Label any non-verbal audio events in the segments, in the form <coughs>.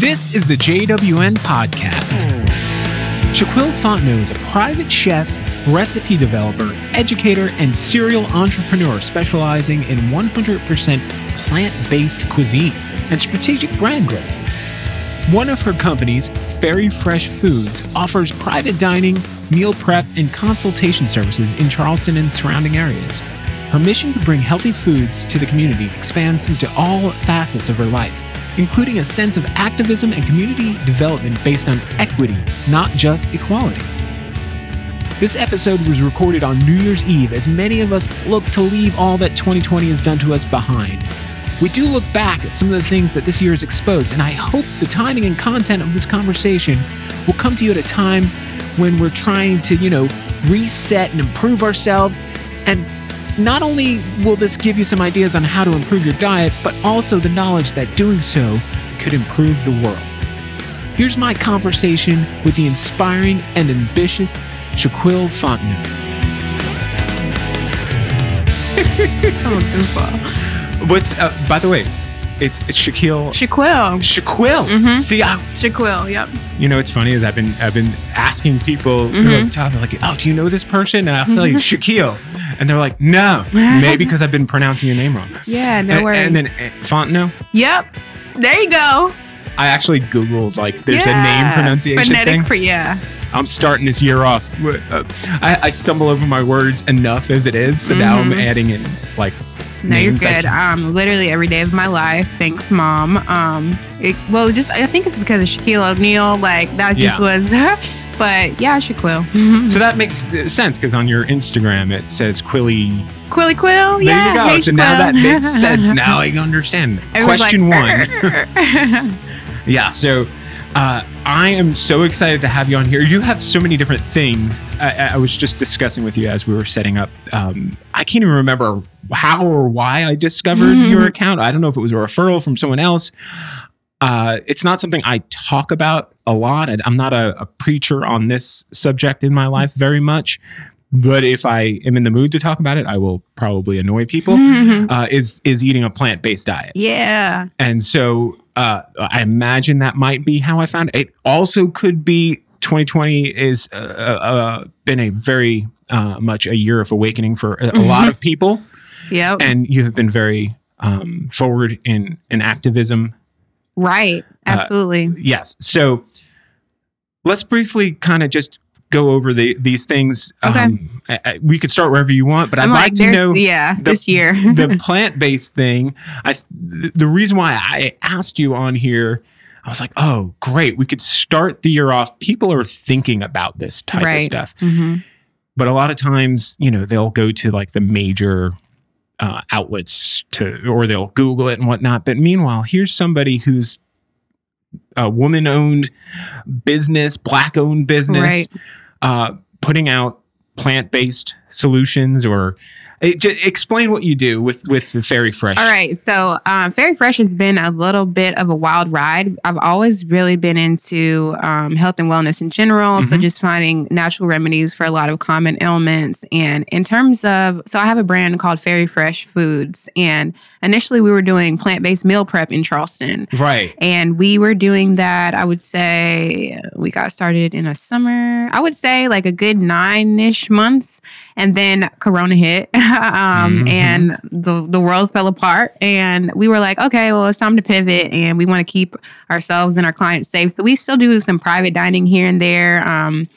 This is the JWN Podcast. Shaquille Fontenot is a private chef, recipe developer, educator, and serial entrepreneur specializing in 100% plant based cuisine and strategic brand growth. One of her companies, Fairy Fresh Foods, offers private dining, meal prep, and consultation services in Charleston and surrounding areas. Her mission to bring healthy foods to the community expands into all facets of her life, including a sense of activism and community development based on equity, not just equality. This episode was recorded on New Year's Eve as many of us look to leave all that 2020 has done to us behind. We do look back at some of the things that this year has exposed, and I hope the timing and content of this conversation will come to you at a time when we're trying to, you know, reset and improve ourselves. And not only will this give you some ideas on how to improve your diet, but also the knowledge that doing so could improve the world. Here's my conversation with the inspiring and ambitious Shaquille Fontenot. <laughs> What's, uh, by the way, it's, it's Shaquille. Shaquille. Shaquille. Mhm. See, I, Shaquille, yep. you know, it's funny is I've been I've been asking people Mhm. tell me like, oh, do you know this person? And I'll tell you Shaquille, and they're like, no, maybe <laughs> because I've been pronouncing your name wrong. Yeah, no and, worries. and then uh, Fontenot, yep. There you go. I actually googled like there's a name pronunciation Phonetic thing. For, yeah. I'm starting this year off. uh, I, I stumble over my words enough as it is, so now I'm Mhm. adding in like No, you're good. Um, literally every day of my life. Thanks, mom. Um, it, well, just I think it's because of Shaquille O'Neal. Like that just Yeah. was. <laughs> but yeah, Shaquille. so that makes uh, sense because on your Instagram it says Quilly. Quilly Quill. There yeah. you go. hey, so now that makes <laughs> sense. Now I understand. Question like, one. <laughs> Yeah, so uh, I am so excited to have you on here. You have so many different things. I, I was just discussing with you as we were setting up. Um, I can't even remember how or why I discovered <laughs> your account. I don't know if it was a referral from someone else. Uh, it's not something I talk about a lot. I'm not a, a preacher on this subject in my life very much. But if I am in the mood to talk about it, I will probably annoy people. <laughs> Uh, is is eating a plant based diet. yeah. And so uh, I imagine that might be how I found it. It also could be 2020 is uh, uh, been a very uh, much a year of awakening for a, a lot of people, Yep. and you have been very um, forward in in activism. right. Uh, Absolutely. Yes. So let's briefly kind of just go over the these things. Okay. Um, I- I- we could start wherever you want, but I'd like, like, to know yeah the- this year. <laughs> the plant based thing, I th- the reason why I asked you on here, I was like, oh, great, we could start the year off. People are thinking about this type of Right. stuff, hmm but a lot of times, you know, they'll go to like the major uh, outlets to, or they'll Google it and whatnot. But meanwhile, here's somebody who's a woman owned business, black owned business, Right. uh, putting out plant based solutions or j- explain what you do with with the Fairy Fresh. All right. So, um, Fairy Fresh has been a little bit of a wild ride. I've always really been into um, health and wellness in general. So, Mhm. just finding natural remedies for a lot of common ailments. And in terms of, so I have a brand called Fairy Fresh Foods. And initially, we were doing plant based meal prep in Charleston. Right. And we were doing that, I would say we got started in a summer, I would say like a good nine ish months. And then Corona hit <laughs> <laughs> um, Mhm. and the, the world fell apart. And we were like, okay, well, it's time to pivot and we want to keep ourselves and our clients safe. So we still do some private dining here and there. Um,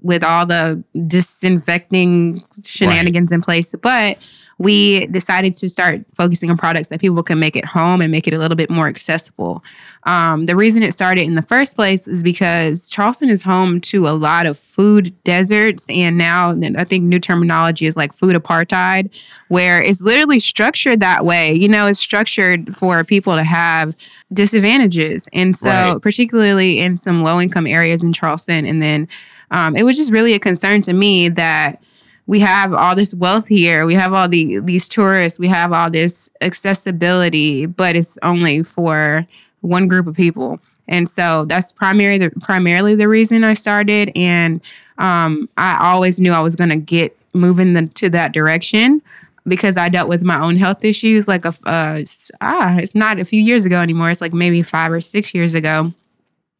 with all the disinfecting shenanigans in place. But we decided to start focusing on products that people can make at home and make it a little bit more accessible. Um, the reason it started in the first place is because Charleston is home to a lot of food deserts. And now I think new terminology is like food apartheid, where it's literally structured that way. You know, it's structured for people to have disadvantages. And so, Right. particularly in some low income areas in Charleston, and then um, it was just really a concern to me that we have all this wealth here, we have all the these tourists, we have all this accessibility, but it's only for one group of people. And so that's primary the, primarily the reason I started. And um, I always knew I was going to get moving the, to that direction. because I dealt with my own health issues. Like a uh, ah, it's not a few years ago anymore. It's like maybe five or six years ago.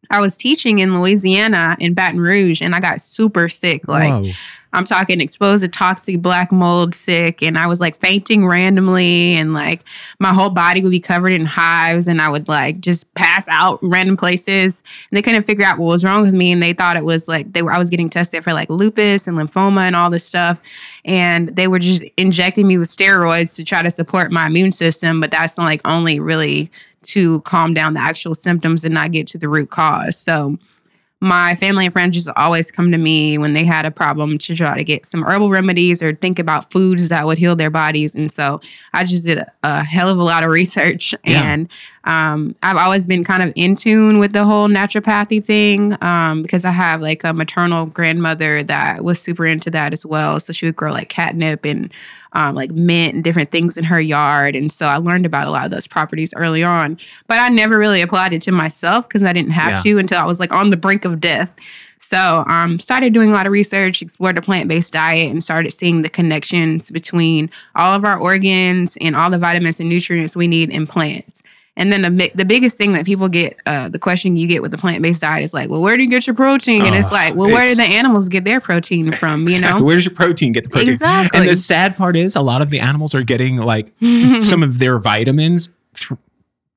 I was teaching in Louisiana in Baton Rouge, and I got super sick. Like. I'm talking exposed to toxic black mold sick. And I was like fainting randomly and like my whole body would be covered in hives and I would like just pass out random places. And they couldn't figure out what was wrong with me. And they thought it was like they were I was getting tested for like lupus and lymphoma and all this stuff. And they were just injecting me with steroids to try to support my immune system. But that's like only really to calm down the actual symptoms and not get to the root cause. So my family and friends just always come to me when they had a problem to try to get some herbal remedies or think about foods that would heal their bodies. And so I just did a, a hell of a lot of <laughs> research. Yeah. And um, I've always been kind of in tune with the whole naturopathy thing um, because I have like a maternal grandmother that was super into that as well. So she would grow like catnip and um, like mint and different things in her yard. And so I learned about a lot of those properties early on, but I never really applied it to myself because I didn't have Yeah. to until I was like on the brink of death. So um, started doing a lot of research, explored a plant-based diet, and started seeing the connections between all of our organs and all the vitamins and nutrients we need in plants. And then the the biggest thing that people get, uh, the question you get with the plant based diet is like, well, where do you get your protein? And it's like, well, where do the animals get their protein from? You Exactly. know, Where does your protein get the protein? Exactly. And the sad part is, a lot of the animals are getting like <laughs> some of their vitamins through,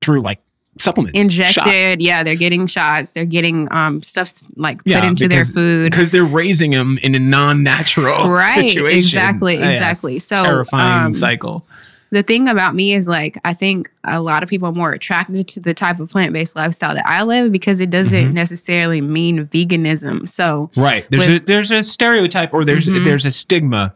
through like supplements, injected. Yeah, they're getting shots. They're getting um stuff like Yeah, put into their food. because they're raising them in a non-natural Right, situation. exactly, Yeah, exactly. it's So, terrifying um, cycle. The thing about me is like I think a lot of people are more attracted to the type of plant based lifestyle that I live because it doesn't Mhm. necessarily mean veganism. So Right. There's with- a there's a stereotype or there's Mhm. there's a stigma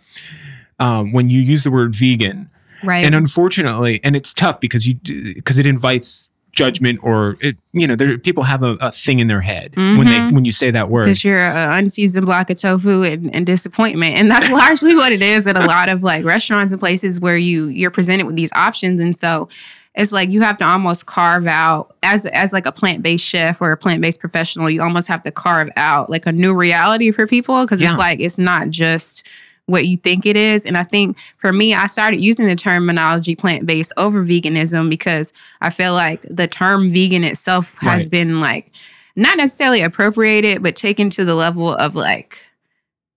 um, when you use the word vegan, right, and unfortunately, and it's tough because you because it invites judgment or it you know there people have a, a thing in their head when they Mhm. when you say that word. because you're an unseasoned block of tofu and, and disappointment, and that's <laughs> largely what it is at a lot of like restaurants and places where you you're presented with these options, and so it's like you have to almost carve out as as like a plant based chef or a plant based professional, you almost have to carve out like a new reality for people because Yeah. it's like it's not just what you think it is. And I think for me, I started using the terminology plant based over veganism because I feel like the term vegan itself has Right. been like not necessarily appropriated, but taken to the level of like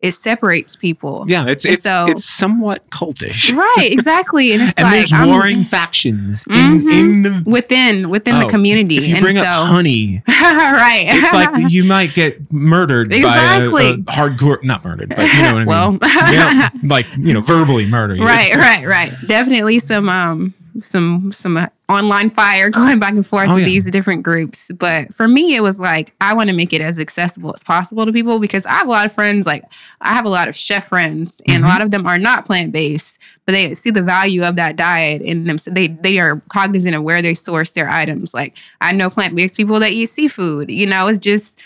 it separates people. yeah, it's And it's so- it's somewhat cultish. Right, <laughs> exactly. And it's And like there's I'm- warring factions in, Mhm. in the within within the Oh, community. If you and bring so up <laughs> honey, right. it's like <laughs> you might get murdered Exactly. by a, a hardcore, not murdered, but you know what I well, mean. Yeah, like you know, verbally murder you. right, right, right. Definitely some um some some uh, online fire <laughs> going back and forth Oh, with yeah. these different groups. But for me, it was like I want to make it as accessible as possible to people because I have a lot of friends. Like I have a lot of chef friends, and Mhm. a lot of them are not plant based, but they see the value of that diet in them. So they they are cognizant of where they source their items. Like I know plant based people that eat seafood. You know, it's just.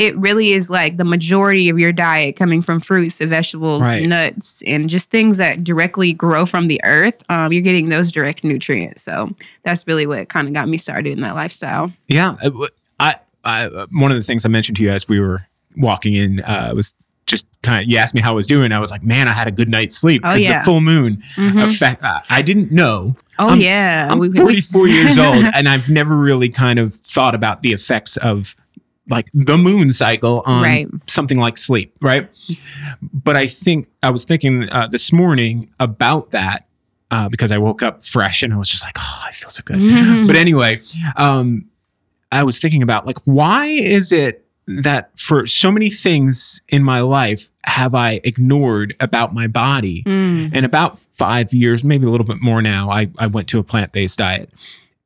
It really is like the majority of your diet coming from fruits and vegetables, Right. nuts, and just things that directly grow from the earth. Um, you're getting those direct nutrients. So that's really what kind of got me started in that lifestyle. Yeah, I, w- I, I, uh, one of the things I mentioned to you as we were walking in uh, was just kind of you asked me how I was doing. I was like, man, I had a good night's sleep Oh, because yeah. the full moon Mhm. effect. I I didn't know. Oh I'm- yeah, I'm We- we- 44 years <laughs> old, and I've never really kind of thought about the effects of like the moon cycle on Right. something like sleep, right? But I think I was thinking uh, this morning about that uh, because I woke up fresh and I was just like, oh, I feel so good. Mhm. <laughs> But anyway, um, I was thinking about like, why is it that for so many things in my life have I ignored about my body? Mm. And about five years, maybe a little bit more now, I, I went to a plant based diet.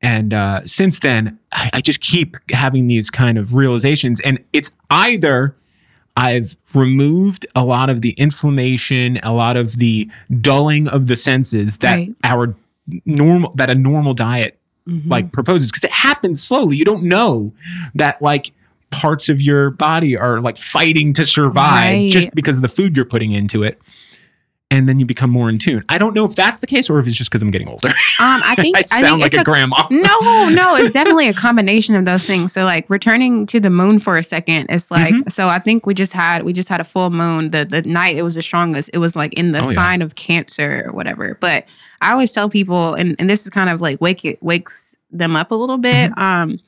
And uh, since then, I, I just keep having these kind of realizations. And it's either I've removed a lot of the inflammation, a lot of the dulling of the senses that Right. our normal, that a normal diet Mhm. like proposes because it happens slowly. You don't know that like parts of your body are like fighting to survive Right. just because of the food you're putting into it. And then you become more in tune. I don't know if that's the case or if it's just because I'm getting older. Um, I <laughs> think I I sound think like it's a, grandma. <laughs> no, no, it's <laughs> definitely a combination of those things. So like returning to the moon for a second, it's like Mm-hmm. so I think we just had we just had a full moon. The the night it was the strongest. It was like in the Oh, yeah. sign of cancer or whatever. But I always tell people, and, and this is kind of like wake it wakes them up a little bit. Mm-hmm. Um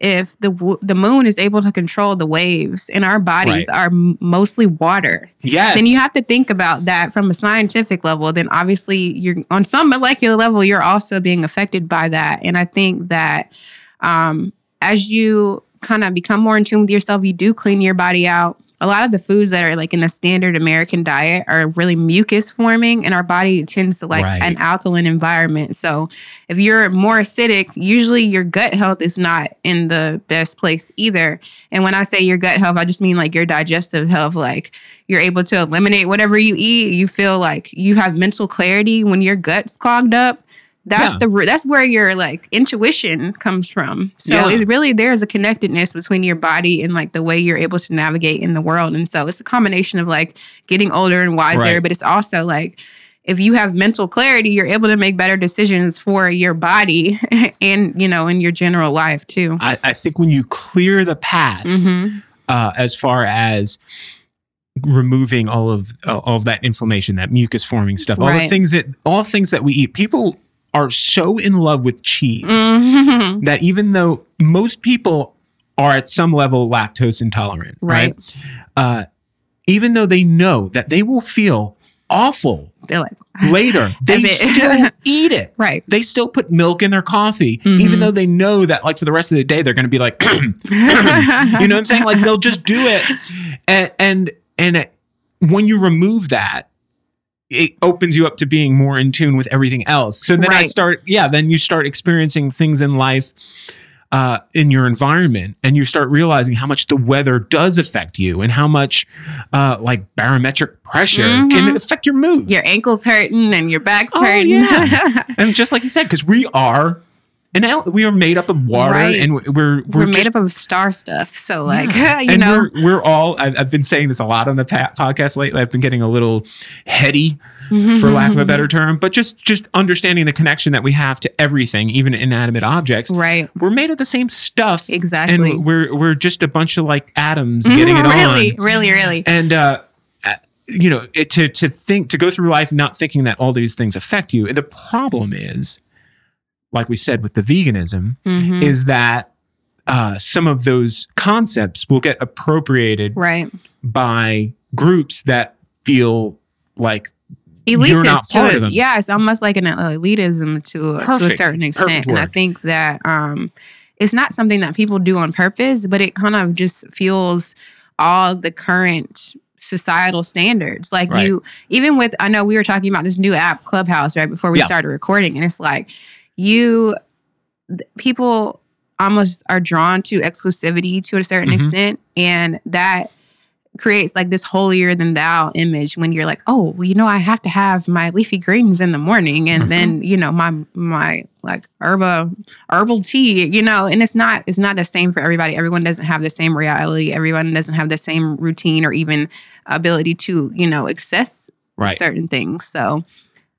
if the w- the moon is able to control the waves and our bodies Right. are m- mostly water, Yes. then you have to think about that from a scientific level. Then obviously you're on some molecular level, you're also being affected by that. And I think that um, as you kind of become more in tune with yourself, you do clean your body out. A lot of the foods that are like in the standard American diet are really mucus forming, and our body tends to like Right. an alkaline environment. So, if you're more acidic, usually your gut health is not in the best place either. And when I say your gut health, I just mean like your digestive health. Like you're able to eliminate whatever you eat. You feel like you have mental clarity when your gut's clogged up. That's Yeah. the that's where your like intuition comes from. So Yeah. it really there's a connectedness between your body and like the way you're able to navigate in the world. And so it's a combination of like getting older and wiser, Right. but it's also like if you have mental clarity, you're able to make better decisions for your body <laughs> and you know in your general life too. I, I think when you clear the path, hmm uh, as far as removing all of uh, all of that inflammation, that mucus forming stuff, all the things that all things that we eat. People are so in love with cheese Mhm. <laughs> that even though most people are at some level lactose intolerant, right? Right. Uh, even though they know that they will feel awful They're like later, they still <laughs> eat it. right. They still put milk in their coffee, Mhm. even though they know that, like, for the rest of the day, they're going to be like, <clears throat> <clears throat> you know what I'm saying? Like, they'll just do it. And, and, and it- when you remove that, it opens you up to being more in tune with everything else. So then I start, yeah, then you start experiencing things in life uh, in your environment and you start realizing how much the weather does affect you and how much uh, like barometric pressure can Mhm. affect your mood. your ankles hurting and your back's Oh, hurting. yeah. <laughs> And just like you said, because we are an el- we are made up of water Right. and we're we're, We're, made just- up of star stuff. So <laughs> like <laughs> you and know we're, we're all I've, I've been saying this a lot on the pa- podcast lately i've been getting a little heady for lack of a better term but just just understanding the connection that we have to everything even inanimate objects right. we're made of the same stuff Exactly. and we're we're just a bunch of like atoms getting it all. really, on really, really. and uh uh, you know it, to to think to go through life not thinking that all these things affect you the problem is like we said with the veganism Mhm. is that uh, some of those concepts will get appropriated Right. by groups that feel like Elitist You're not part of them. Yeah, it's almost like an elitism to a, to a certain extent. And I think that um, it's not something that people do on purpose, but it kind of just fuels all the current societal standards. Like Right. you, even with, I know we were talking about this new app, Clubhouse, right before we Yeah. started recording, and it's like you, people almost are drawn to exclusivity to a certain Mhm. extent, and that creates like this holier than thou image when you're like, oh, well, you know, I have to have my leafy greens in the morning, and Mhm. then you know my my like herba herbal tea, you know, and it's not it's not the same for everybody. Everyone doesn't have the same reality. Everyone doesn't have the same routine or even ability to you know access right certain things. So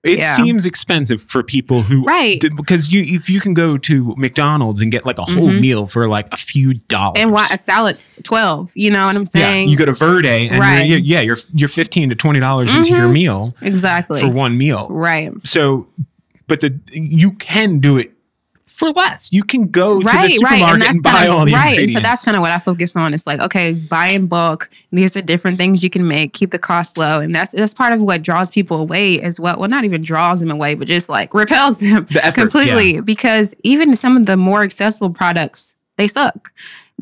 it yeah. seems expensive for people who right. d- because you if you can go to McDonald's and get like a whole Mhm. meal for like a few dollars and why a salad's twelve? You know what I'm saying yeah, you go to Verde and Right. you're, yeah you're you're 15 to 20 dollars into your Mhm. meal exactly for one meal right. so but the you can do it for less you can go to the right, right, supermarket and, buy kinda, all the right. And ingredients so that's kind of what I focus on. It's like, okay, buy in bulk. These are different things you can make. Keep the cost low, and that's that's part of what draws people away as well. Well, not even draws them away, but just like repels them The effort, completely. Because even some of the more accessible products, they suck.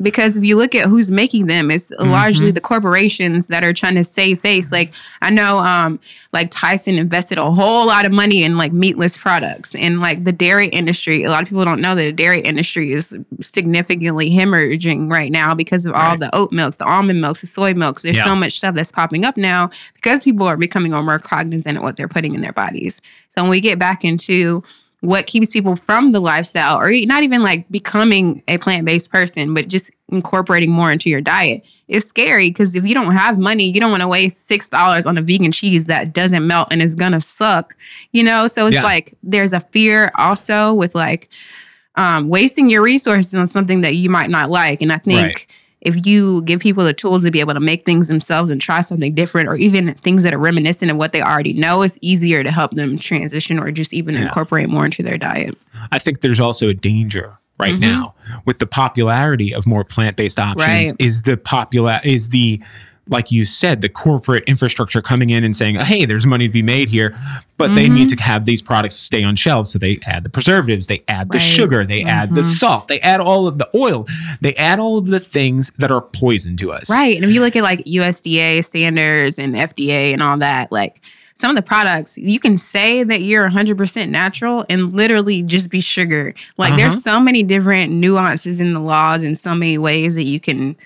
Because if you look at who's making them, it's Mm-hmm. largely the corporations that are trying to save face. Like I know, um, like Tyson invested a whole lot of money in like meatless products and like the dairy industry. A lot of people don't know that the dairy industry is significantly hemorrhaging right now because of all Right. the oat milks, the almond milks, the soy milks. There's Yeah. so much stuff that's popping up now because people are becoming more cognizant of what they're putting in their bodies. So when we get back into what keeps people from the lifestyle or not even like becoming a plant-based person but just incorporating more into your diet is scary because if you don't have money you don't want to waste six dollars on a vegan cheese that doesn't melt and is gonna suck you know so it's Yeah. like there's a fear also with like um, wasting your resources on something that you might not like and i think Right. If you give people the tools to be able to make things themselves and try something different or even things that are reminiscent of what they already know it's easier to help them transition or just even Yeah. incorporate more into their diet I think there's also a danger right Mhm. now with the popularity of more plant-based options Right. is the popular is the like you said the corporate infrastructure coming in and saying hey there's money to be made here but they Mhm. need to have these products stay on shelves so they add the preservatives they add the sugar they add the Mhm. salt they add all of the oil they add all of the things that are poison to us right and if you look at like usda standards and fda and all that like some of the products you can say that you're 100% natural and literally just be sugar like Uh-huh. there's so many different nuances in the laws and so many ways that you can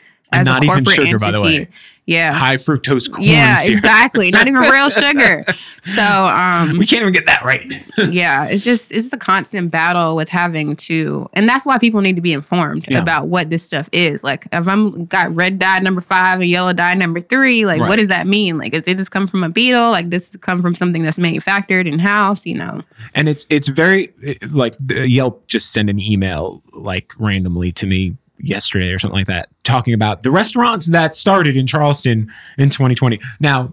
as not a even corporate sugar, by the entity. way. yeah. High fructose corn yeah syrup. exactly. Not even real <laughs> sugar. So um we can't even get that right. <laughs> Yeah it's just it's a constant battle with having to and that's why people need to be informed Yeah. about what this stuff is. Like if i'm got red dye number five and yellow dye number three like Right. what does that mean? Like did this come from a beetle? Like this come from something that's manufactured in house you know? And it's it's very like Yelp just sent an email like randomly to me yesterday or something like that talking about the restaurants that started in Charleston in 2020. Now,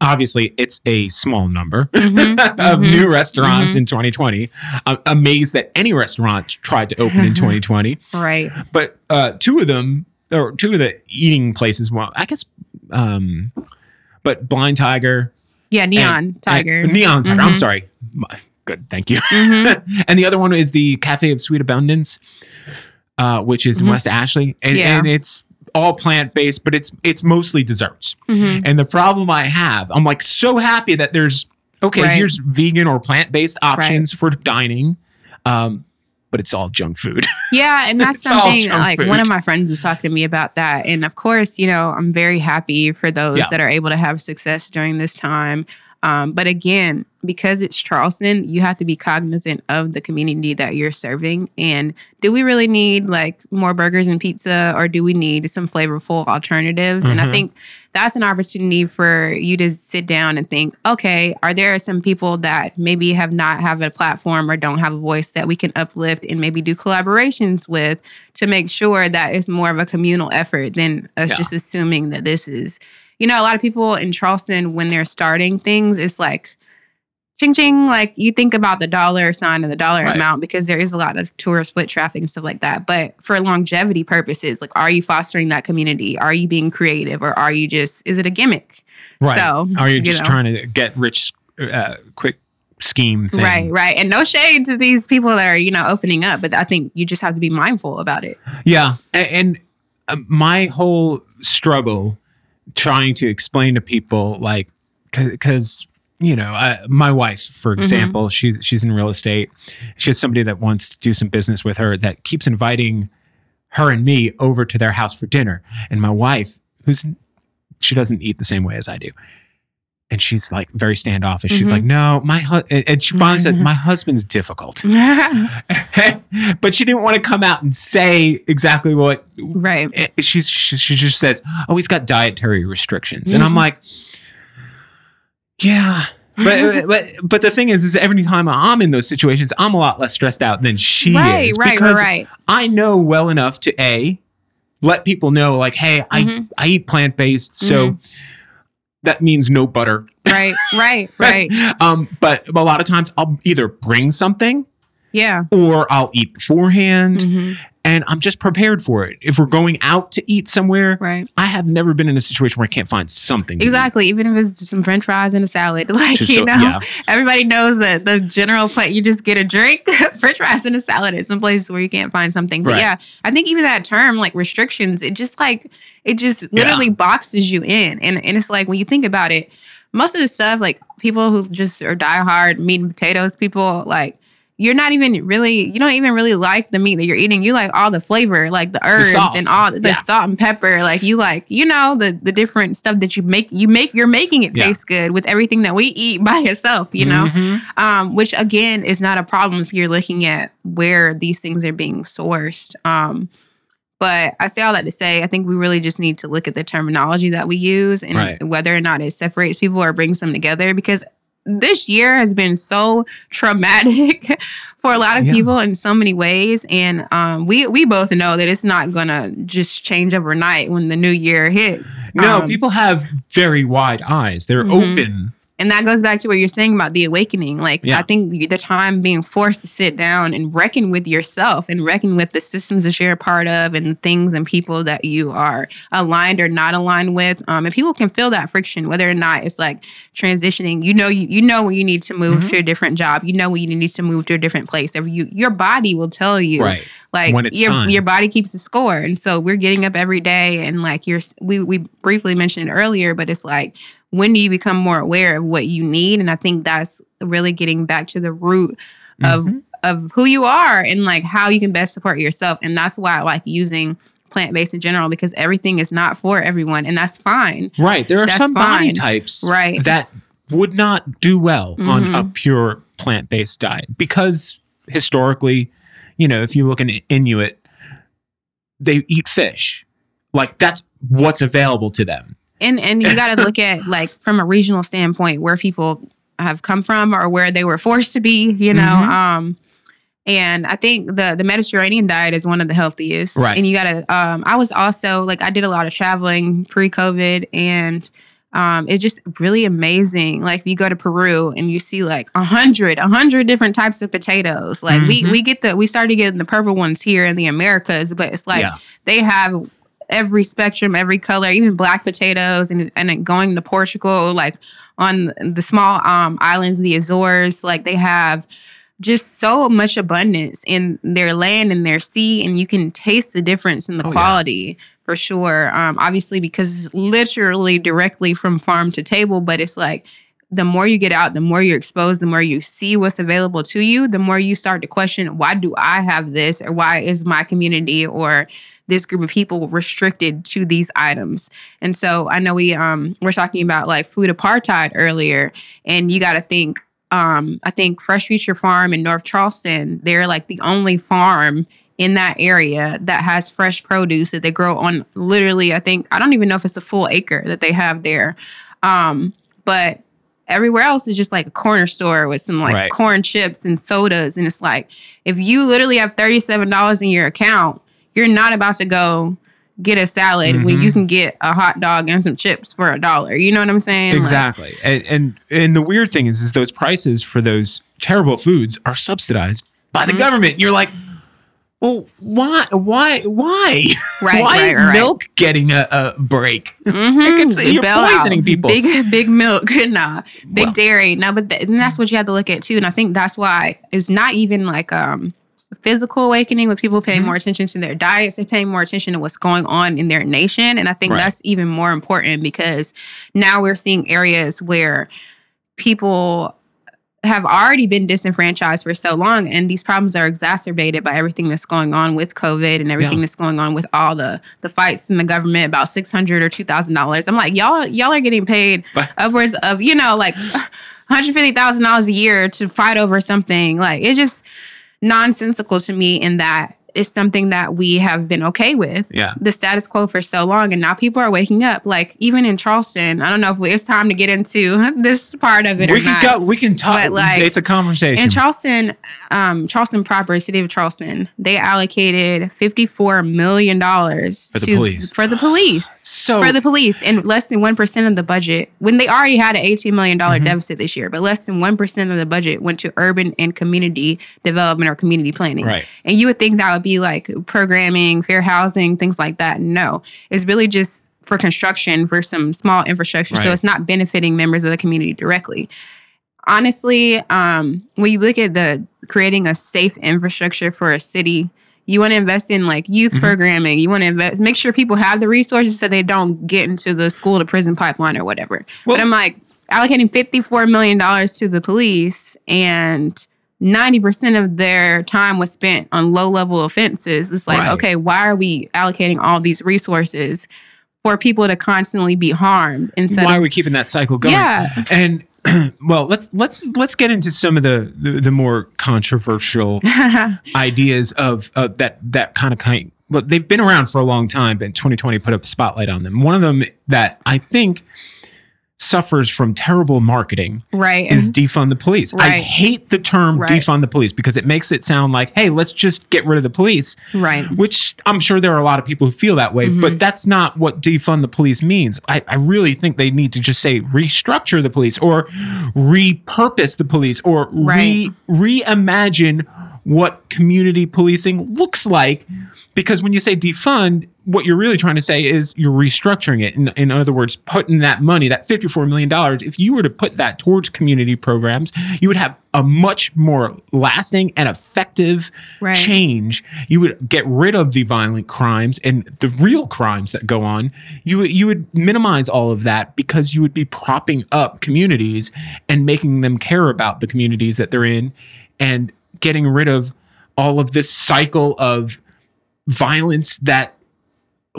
obviously, it's a small number <laughs> Mhm, of mhm, new restaurants mhm. in 2020. I'm amazed that any restaurant tried to open in <laughs> 2020, right but uh, two of them or two of the eating places. Well, I guess, um, but Blind Tiger, yeah neon and- tiger and- Neon Tiger. I'm Mhm. sorry. Good, thank you. Mhm. <laughs> and the other one is the Cafe of Sweet Abundance, uh, which is in Mhm. West Ashley, and, Yeah. and it's all plant based, but it's it's mostly desserts. Mhm. And the problem I have, I'm like so happy that there's okay, Right. here's vegan or plant based options for dining, um, but it's all junk food. <laughs> Yeah, and that's something like food. one of my friends was talking to me about that. And of course, you know, I'm very happy for those Yeah. that are able to have success during this time. Um, but again, because it's Charleston, you have to be cognizant of the community that you're serving. And do we really need like more burgers and pizza, or do we need some flavorful alternatives? And I Mhm. think that's an opportunity for you to sit down and think, okay, are there some people that maybe have not have a platform or don't have a voice that we can uplift and maybe do collaborations with to make sure that it's more of a communal effort than us Yeah. just assuming that this is, you know, a lot of people in Charleston when they're starting things, it's like ching ching, like you think about the dollar sign and the dollar Right. amount because there is a lot of tourist foot traffic and stuff like that. But for longevity purposes, like are you fostering that community? Are you being creative or are you just is it a gimmick? right? So, Are you you just know. trying to get rich, uh, quick scheme thing? Right, right. And no shade to these people that are, you know, opening up, but I think you just have to be mindful about it. Yeah, and, and uh, my whole struggle trying to explain to people, like, because you know, uh, my wife, for example, she's she's in real estate. She has somebody that wants to do some business with her that keeps inviting her and me over to their house for dinner, and my wife, who's she doesn't eat the same way as I do. And she's like very standoffish. She's Mhm. like, no, my hu-, and she finally said, my husband's difficult. <laughs> <laughs> but she didn't want to come out and say exactly what right. eh, she's she, she just says oh he's got dietary restrictions and i'm Mhm. like yeah <laughs> but, but but the thing is is every time i'm in those situations i'm a lot less stressed out than she right, is right, right, because right. i know well enough to a let people know like hey i Mhm. i eat plant-based so that means no butter Right, right, <laughs> right. um but a lot of times i'll either bring something Yeah. or i'll eat beforehand Mhm. And I'm just prepared for it. If we're going out to eat somewhere, Right. I have never been in a situation where I can't find something. Exactly. Even if it's just some French fries and a salad, <laughs> like Just you a- know, yeah. everybody knows that the general plate. You just get a drink, <laughs> French fries and a salad. At some places where you can't find something, but Right. yeah, I think even that term, like restrictions, it just like it just literally boxes you in, and and it's like when you think about it, most of the stuff, like people who just are diehard meat and potatoes people, like you're not even really you don't even really like the meat that you're eating. You like all the flavor, like the herbs sauce. and all the Yeah. salt and pepper. Like you like, you know, the the different stuff that you make you make you're making it Yeah. taste good with everything that we eat <laughs> by itself, you know? Mhm. Um, which again is not a problem if you're looking at where these things are being sourced. Um but I say all that to say, I think we really just need to look at the terminology that we use and Right. whether or not it separates people or brings them together. Because this year has been so traumatic <laughs> for a lot of Yeah. people in so many ways, and um, we we both know that it's not gonna just change overnight when the new year hits. No, Um, people have very wide eyes. They're Mhm. open. And that goes back to what you're saying about the awakening. Like, Yeah. I think the time being forced to sit down and reckon with yourself and reckon with the systems that you're a part of and the things and people that you are aligned or not aligned with. Um, and people can feel that friction, whether or not it's like transitioning. You know, you, you know when you need to move Mhm. to a different job. You know when you need to move to a different place. You, your body will tell you. Right. Like When it's your time. your body keeps a score, and so we're getting up every day, and like you're we we briefly mentioned it earlier, but it's like when do you become more aware of what you need? And I think that's really getting back to the root of Mhm. of who you are and like how you can best support yourself, and that's why I like using plant based in general because everything is not for everyone, and that's fine. Right. There are That's some body types Right. that would not do well on Mhm. a pure plant based diet because historically, you know, if you look in Inuit, they eat fish. Like that's what's available to them. And and you got to look at like from a regional standpoint where people have come from or where they were forced to be you know Mhm. um and i think the the mediterranean diet is one of the healthiest Right. and you got to um i was also like i did a lot of traveling pre-covid and um, it's just really amazing. Like if you go to Peru and you see like a hundred, a hundred different types of potatoes. Like we Mhm. we get the we started getting the purple ones here in the Americas, but it's like yeah. they have every spectrum, every color, even black potatoes, and and going to Portugal, like on the small um, islands, the Azores, like they have just so much abundance in their land and their sea, and you can taste the difference in the Oh, yeah. quality for sure. Um, obviously, because it's literally directly from farm to table, but it's like the more you get out, the more you're exposed, the more you see what's available to you, the more you start to question why do I have this or why is my community or this group of people restricted to these items. And so I know we um we're talking about like food apartheid earlier and you got to think um I think Fresh Future Farm in North Charleston, they're like the only farm in that area that has fresh produce that they grow on literally I think I don't even know if it's a full acre that they have there. Um but everywhere else is just like a corner store with some like Right. corn chips and sodas and it's like if you literally have $37 in your account you're not about to go get a salad when Mhm. you can get a hot dog and some chips for a dollar you know what i'm saying Like, Exactly. and, and and the weird thing is is those prices for those terrible foods are subsidized by the Mhm. government. You're like, well, why why why? <laughs> right why right, is right. milk getting a, a break? <laughs> Mhm. The you're bailout. poisoning people. Big big milk, <laughs> nah. Big Well. dairy, no. But th- and that's what you have to look at too. And I think that's why it's not even like um physical awakening with people paying Mhm. more attention to their diets. They're paying more attention to what's going on in their nation. And I think Right. that's even more important because now we're seeing areas where people have already been disenfranchised for so long and these problems are exacerbated by everything that's going on with covid and everything Yeah. that's going on with all the the fights in the government about 600 or 2000 dollars i'm like y'all y'all are getting paid <laughs> upwards of you know like 150000 dollars a year to fight over something like it just nonsensical to me in that it's something that we have been okay with Yeah. the status quo for so long and now people are waking up like even in charleston i don't know if it's time to get into <laughs> this part of it We or can not go. We can talk. But, like, it's a conversation. in Charleston, um, Charleston proper, city of Charleston, they allocated fifty-four million dollars For the to- police. For the police. so For the police, and less than one percent of the budget, when they already had an eighteen million dollar Mhm. deficit this year, but less than one percent of the budget went to urban and community development or community planning. right. And you would think that would be like programming, fair housing, things like that. No, it's really just for construction for some small infrastructure. So it's not benefiting members of the community directly. Honestly, um, when you look at the creating a safe infrastructure for a city, you want to invest in like youth Mhm. programming. You want to invest, make sure people have the resources so they don't get into the school to prison pipeline or whatever. Well- but I'm like allocating $54 million to the police and 90% of their time was spent on low level offenses. It's like, Right. okay, why are we allocating all these resources for people to constantly be harmed instead Why are we keeping that cycle going? Yeah. <laughs> And <clears throat> well, let's let's let's get into some of the the, the more controversial <laughs> ideas of uh, that that kind of kind. Well, they've been around for a long time, but 2020 put up a spotlight on them. One of them that I think suffers from terrible marketing right? is defund the police. Right. I hate the term Right. defund the police because it makes it sound like, hey, let's just get rid of the police, right. which I'm sure there are a lot of people who feel that way, Mm-hmm. but that's not what defund the police means. I, I really think they need to just say restructure the police or repurpose the police or Right. re reimagine what community policing looks like. Because when you say defund, what you're really trying to say is you're restructuring it. In, in other words, putting that money, that $54 million, if you were to put that towards community programs, you would have a much more lasting and effective Right. change. You would get rid of the violent crimes and the real crimes that go on. You you would minimize all of that because you would be propping up communities and making them care about the communities that they're in and getting rid of all of this cycle of violence that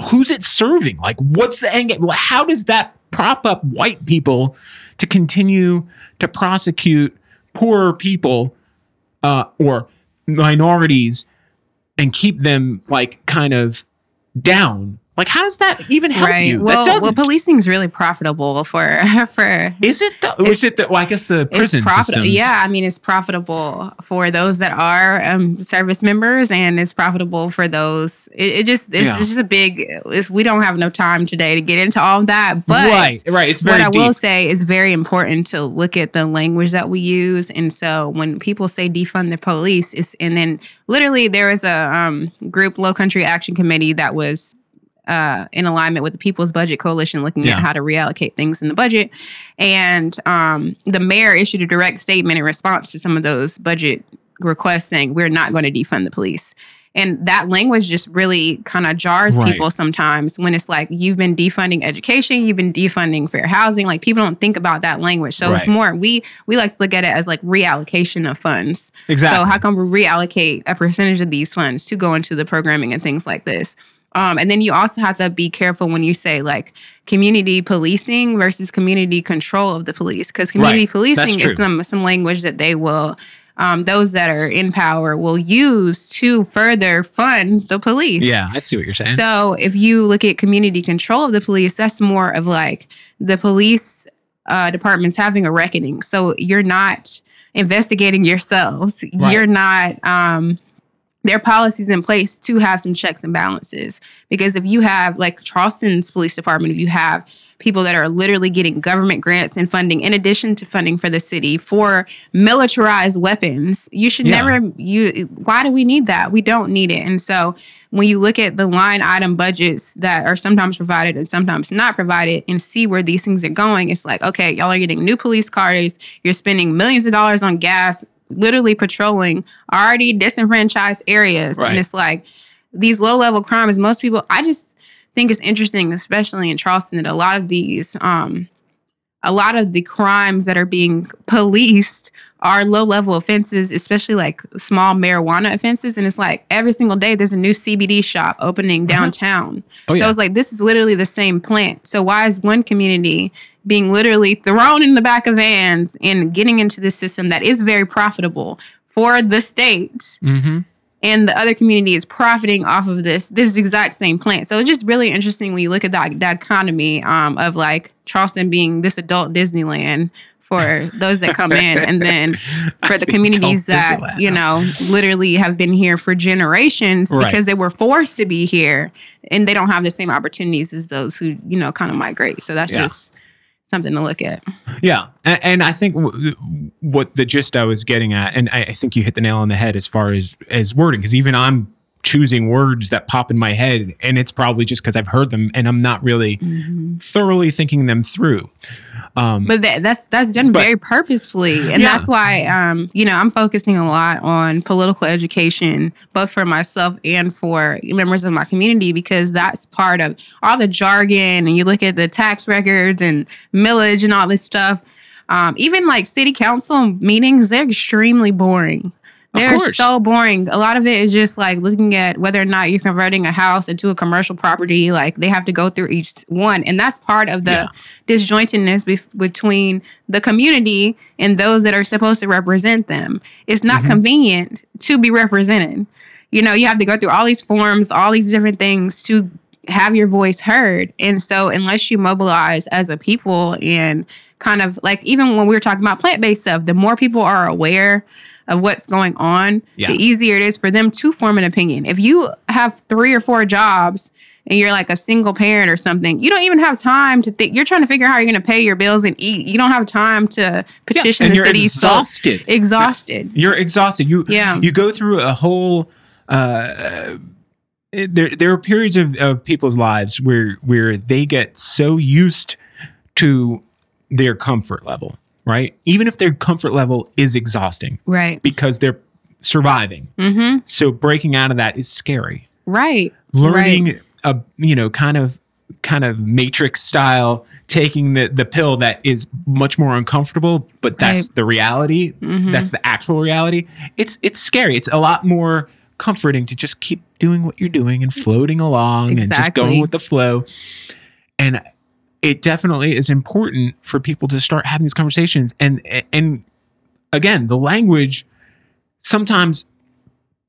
who's it serving? Like, what's the end game? How does that prop up white people to continue to prosecute poorer people uh, or minorities and keep them like kind of down? Like, how does that even help right. you? Well, that well, doesn't. policing is really profitable for <laughs> for is it? Or is it the? Well, I guess the prison profitable. systems. Yeah, I mean, it's profitable for those that are um, service members, and it's profitable for those. It, it just it's, Yeah. it's just a big. We don't have no time today to get into all of that, but right, right. It's very what I deep. will say is very important to look at the language that we use. And so when people say defund the police, it's and then literally there was a um, group, Low Country Action Committee, that was uh, in alignment with the People's Budget Coalition, looking Yeah. at how to reallocate things in the budget. And um, the mayor issued a direct statement in response to some of those budget requests, saying we're not going to defund the police. And that language just really kind of jars Right. people sometimes when it's like you've been defunding education, you've been defunding fair housing. Like people don't think about that language. So Right. it's more we we like to look at it as like reallocation of funds. Exactly. So how come we reallocate a percentage of these funds to go into the programming and things like this? Um, and then you also have to be careful when you say like community policing versus community control of the police, because community Right. policing is some some language that they will. Um, those that are in power will use to further fund the police. yeah, I see what you're saying. So if you look at community control of the police, that's more of like the police uh, departments having a reckoning. So you're not investigating yourselves. Right. You're not. Um, there are policies in place to have some checks and balances because if you have like Charleston's police department, if you have people that are literally getting government grants and funding in addition to funding for the city for militarized weapons, you should Yeah. never you why do we need that? We don't need it. And so when you look at the line item budgets that are sometimes provided and sometimes not provided and see where these things are going, it's like, okay, y'all are getting new police cars, you're spending millions of dollars on gas, literally patrolling already disenfranchised areas. Right. And it's like these low level crimes, most people, I just think it's interesting, especially in Charleston, that a lot of these, um, a lot of the crimes that are being policed are low level offenses, especially like small marijuana offenses. And it's like every single day there's a new CBD shop opening downtown. Oh, So yeah. it's like this is literally the same plant. So why is one community being literally thrown in the back of vans and getting into this system that is very profitable for the state? mm-hmm. and the other community is profiting off of this this exact same plant. So it's just really interesting when you look at that dichotomy um, of like Charleston being this adult Disneyland for those that come in, and then for the <laughs> communities that you know literally have been here for generations Right. because they were forced to be here, and they don't have the same opportunities as those who you know kind of migrate. So that's Yeah. just something to look at. Yeah, and, and I think w- what the gist I was getting at, and I, I think you hit the nail on the head as far as as wording, because even I'm choosing words that pop in my head, and it's probably just because I've heard them, and I'm not really mm-hmm. thoroughly thinking them through. Um, But that, that's that's done But- very purposefully, and Yeah. that's why um, you know I'm focusing a lot on political education, both for myself and for members of my community, because that's part of all the jargon. And you look at the tax records and millage and all this stuff. Um, even like city council meetings, they're extremely boring. They're so boring. A lot of it is just like looking at whether or not you're converting a house into a commercial property. Like they have to go through each one, and that's part of the Yeah. disjointedness be- between the community and those that are supposed to represent them. It's not Mhm. convenient to be represented. You know, you have to go through all these forms, all these different things to have your voice heard. And so, unless you mobilize as a people and kind of like even when we were talking about plant based stuff, the more people are aware of what's going on, Yeah. the easier it is for them to form an opinion. If you have three or four jobs and you're like a single parent or something, you don't even have time to think. You're trying to figure out how you're going to pay your bills and eat. You don't have time to petition and the you're city. so- exhausted. exhausted. You're exhausted. You Yeah. you go through a whole. Uh, there there are periods of, of people's lives where where they get so used to their comfort level, right? Even if their comfort level is exhausting Right. because they're surviving. Mm-hmm. So breaking out of that is scary. Right. Learning a you know kind of kind of matrix style taking the the pill that is much more uncomfortable but that's Right. the reality Mhm. that's the actual reality it's it's scary it's a lot more comforting to just keep doing what you're doing and floating along and just going with the flow and it definitely is important for people to start having these conversations and and again the language sometimes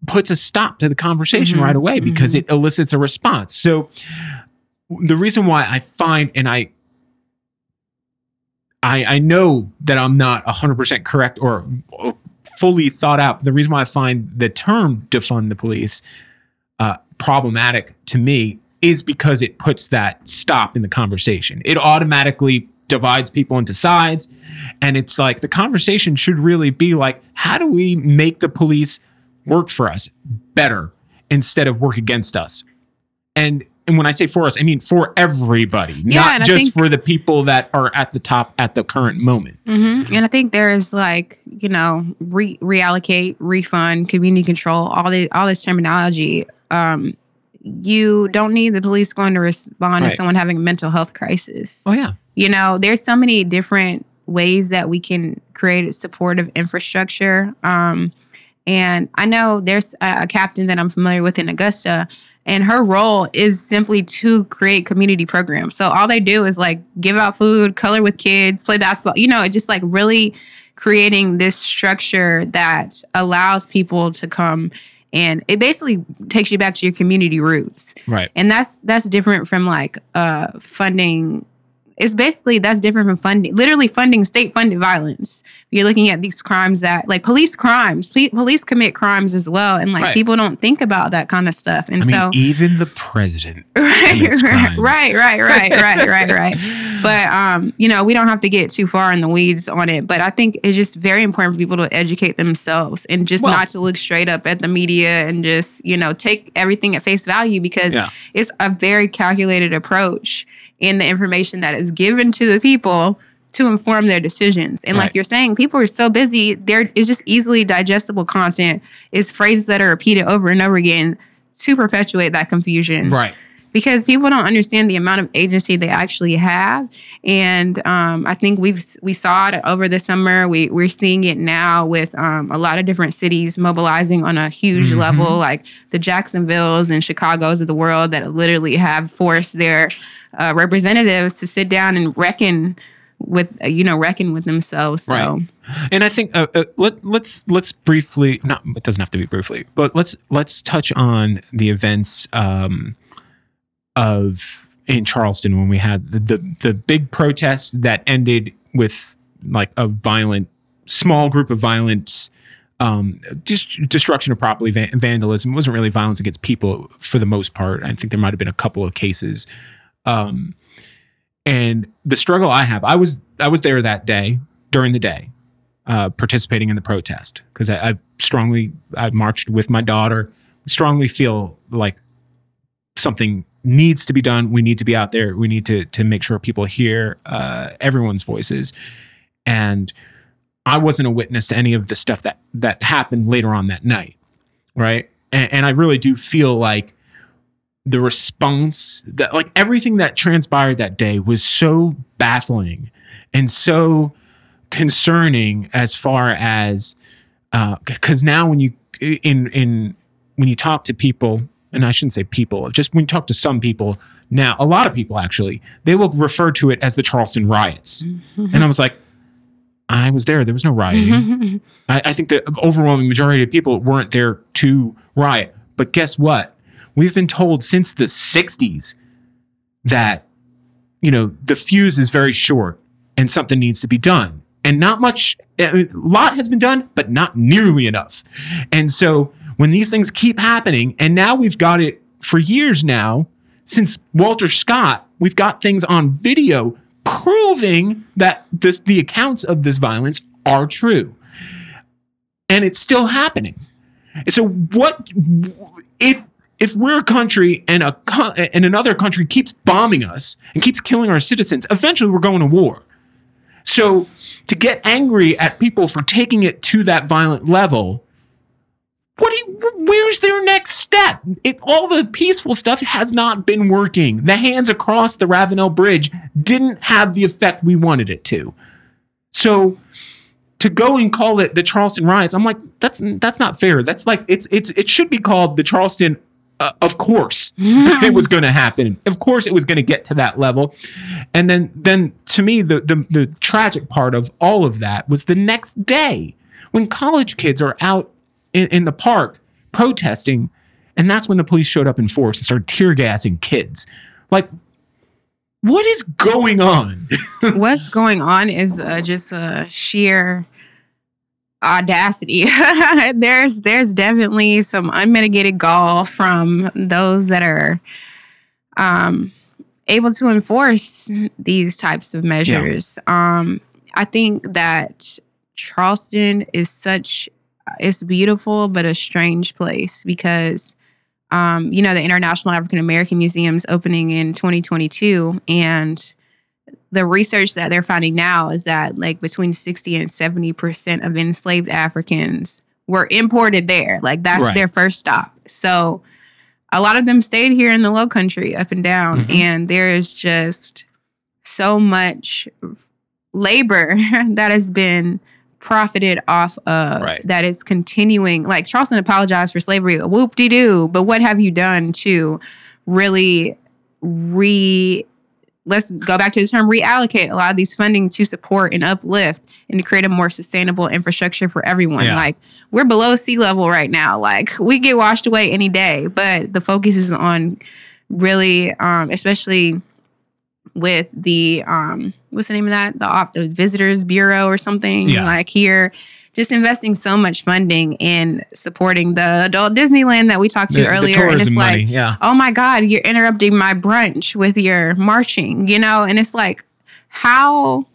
puts a stop to the conversation Mhm, right away because mhm. it elicits a response so the reason why i find and i I, I know that I'm not 100% correct or or fully thought out. The reason why I find the term defund the police uh, problematic to me is because it puts that stop in the conversation. It automatically divides people into sides. And it's like the conversation should really be like, how do we make the police work for us better instead of work against us? And and when I say for us, I mean for everybody, Yeah, not just think- for the people that are at the top at the current moment. hmm And I think there is like you know re- reallocate, refund, community control, all the all this terminology. Um, you don't need the police going to respond Right. to someone having a mental health crisis. Oh yeah. You know, there's so many different ways that we can create a supportive infrastructure. Um, and I know there's a, a captain that I'm familiar with in Augusta, and her role is simply to create community programs. So all they do is like give out food, color with kids, play basketball. You know, it just like really creating this structure that allows people to come and it basically takes you back to your community roots Right. and that's that's different from like uh funding it's basically that's different from funding literally funding state funded violence you're looking at these crimes that like police crimes Poli- police commit crimes as well and like Right. people don't think about that kind of stuff and I mean, so even the president. <laughs> right, right, right, right, right, right, right, right. But um, you know, we don't have to get too far in the weeds on it. But I think it's just very important for people to educate themselves and just Well- not to look straight up at the media and just you know take everything at face value because Yeah. it's a very calculated approach in the information that is given to the people to inform their decisions. And Right. like you're saying, people are so busy, there is just easily digestible content, is phrases that are repeated over and over again to perpetuate that confusion Right. Because people don't understand the amount of agency they actually have. And um, I think we've we saw it over the summer. We we're seeing it now with um, a lot of different cities mobilizing on a huge Mhm. level, like the Jacksonvilles and Chicago's of the world that literally have forced their uh, representatives to sit down and reckon with uh, you know reckon with themselves. So Right. And I think uh, uh, let let's let's briefly not it doesn't have to be briefly, but let's let's touch on the events um, of in Charleston when we had the, the the big protest that ended with like a violent small group of violence um just destruction of property van- vandalism. It wasn't really violence against people for the most part. I think there might have been a couple of cases. Um and the struggle i have i was i was there that day during the day uh, participating in the protest because I've strongly I marched with my daughter. Strongly feel like something needs to be done. We need to be out there. We need to to make sure people hear uh, everyone's voices. And I wasn't a witness to any of the stuff that that happened later on that night, right? And, and I really do feel like the response that like everything that transpired that day was so baffling and so concerning as far as because now when you in in when you talk to people and I shouldn't say people, just when you talk to some people now, a lot of people actually, they will refer to it as the Charleston riots. And I was like, I was there. There was no rioting. <laughs> I, I think the overwhelming majority of people weren't there to riot. But guess what? We've been told since the 60s that, you know, the fuse is very short and something needs to be done. And not much, a lot has been done, but not nearly enough. And so when these things keep happening, and now we've got it for years now, since Walter Scott, we've got things on video proving that this, the accounts of this violence are true. And it's still happening. So what if if we're a country and a and another country keeps bombing us and keeps killing our citizens, eventually we're going to war. So to get angry at people for taking it to that violent level, what do you, where's their next step? It, all the peaceful stuff has not been working. The hands across the Ravenel Bridge didn't have the effect we wanted it to. So to go and call it the Charleston riots, I'm like, that's that's not fair. That's like it's it's it should be called the Charleston. Uh, of course, <laughs> it was going to happen. Of course, it was going to get to that level. And then, then to me, the, the the tragic part of all of that was the next day when college kids are out in, in the park protesting, and that's when the police showed up in force and started tear gassing kids. Like, what is going on? <laughs> What's going on is uh, just a sheer audacity. <laughs> there's there's definitely some unmitigated gall from those that are um, able to enforce these types of measures. Yeah. Um, I think that Charleston is such it's beautiful but a strange place because um, you know the International African American Museum's opening in 2022 and the research that they're finding now is that like between 60 and 70% of enslaved Africans were imported there. Like that's right. their first stop. So a lot of them stayed here in the low country up and down. Mm-hmm. And there is just so much labor <laughs> that has been profited off of right. that is continuing. Like Charleston apologized for slavery, whoop de doo. But what have you done to really re let's go back to the term reallocate a lot of these funding to support and uplift and to create a more sustainable infrastructure for everyone. Yeah. Like we're below sea level right now. Like <laughs> we get washed away any day, but the focus is on really, um, especially with the um, what's the name of that? The off the visitors bureau or something yeah. like here just investing so much funding in supporting the adult Disneyland that we talked to the, earlier. The and it's like, yeah. oh my God, you're interrupting my brunch with your marching, you know? And it's like, how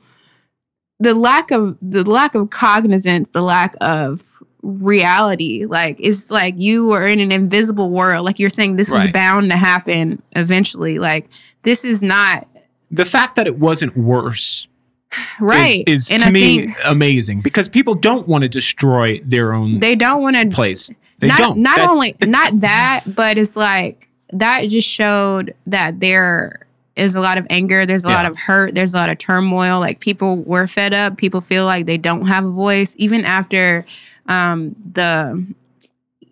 the lack of the lack of cognizance, the lack of reality, like it's like you are in an invisible world. Like you're saying this right. was bound to happen eventually. Like this is not the fact that it wasn't worse <sighs> right. is, is to I me think, amazing because people don't want to destroy their own they don't want to place. They not, don't. not That's, only <laughs> not that but it's like that just showed that there is a lot of anger there's a yeah. lot of hurt there's a lot of turmoil like people were fed up people feel like they don't have a voice. Even after um, the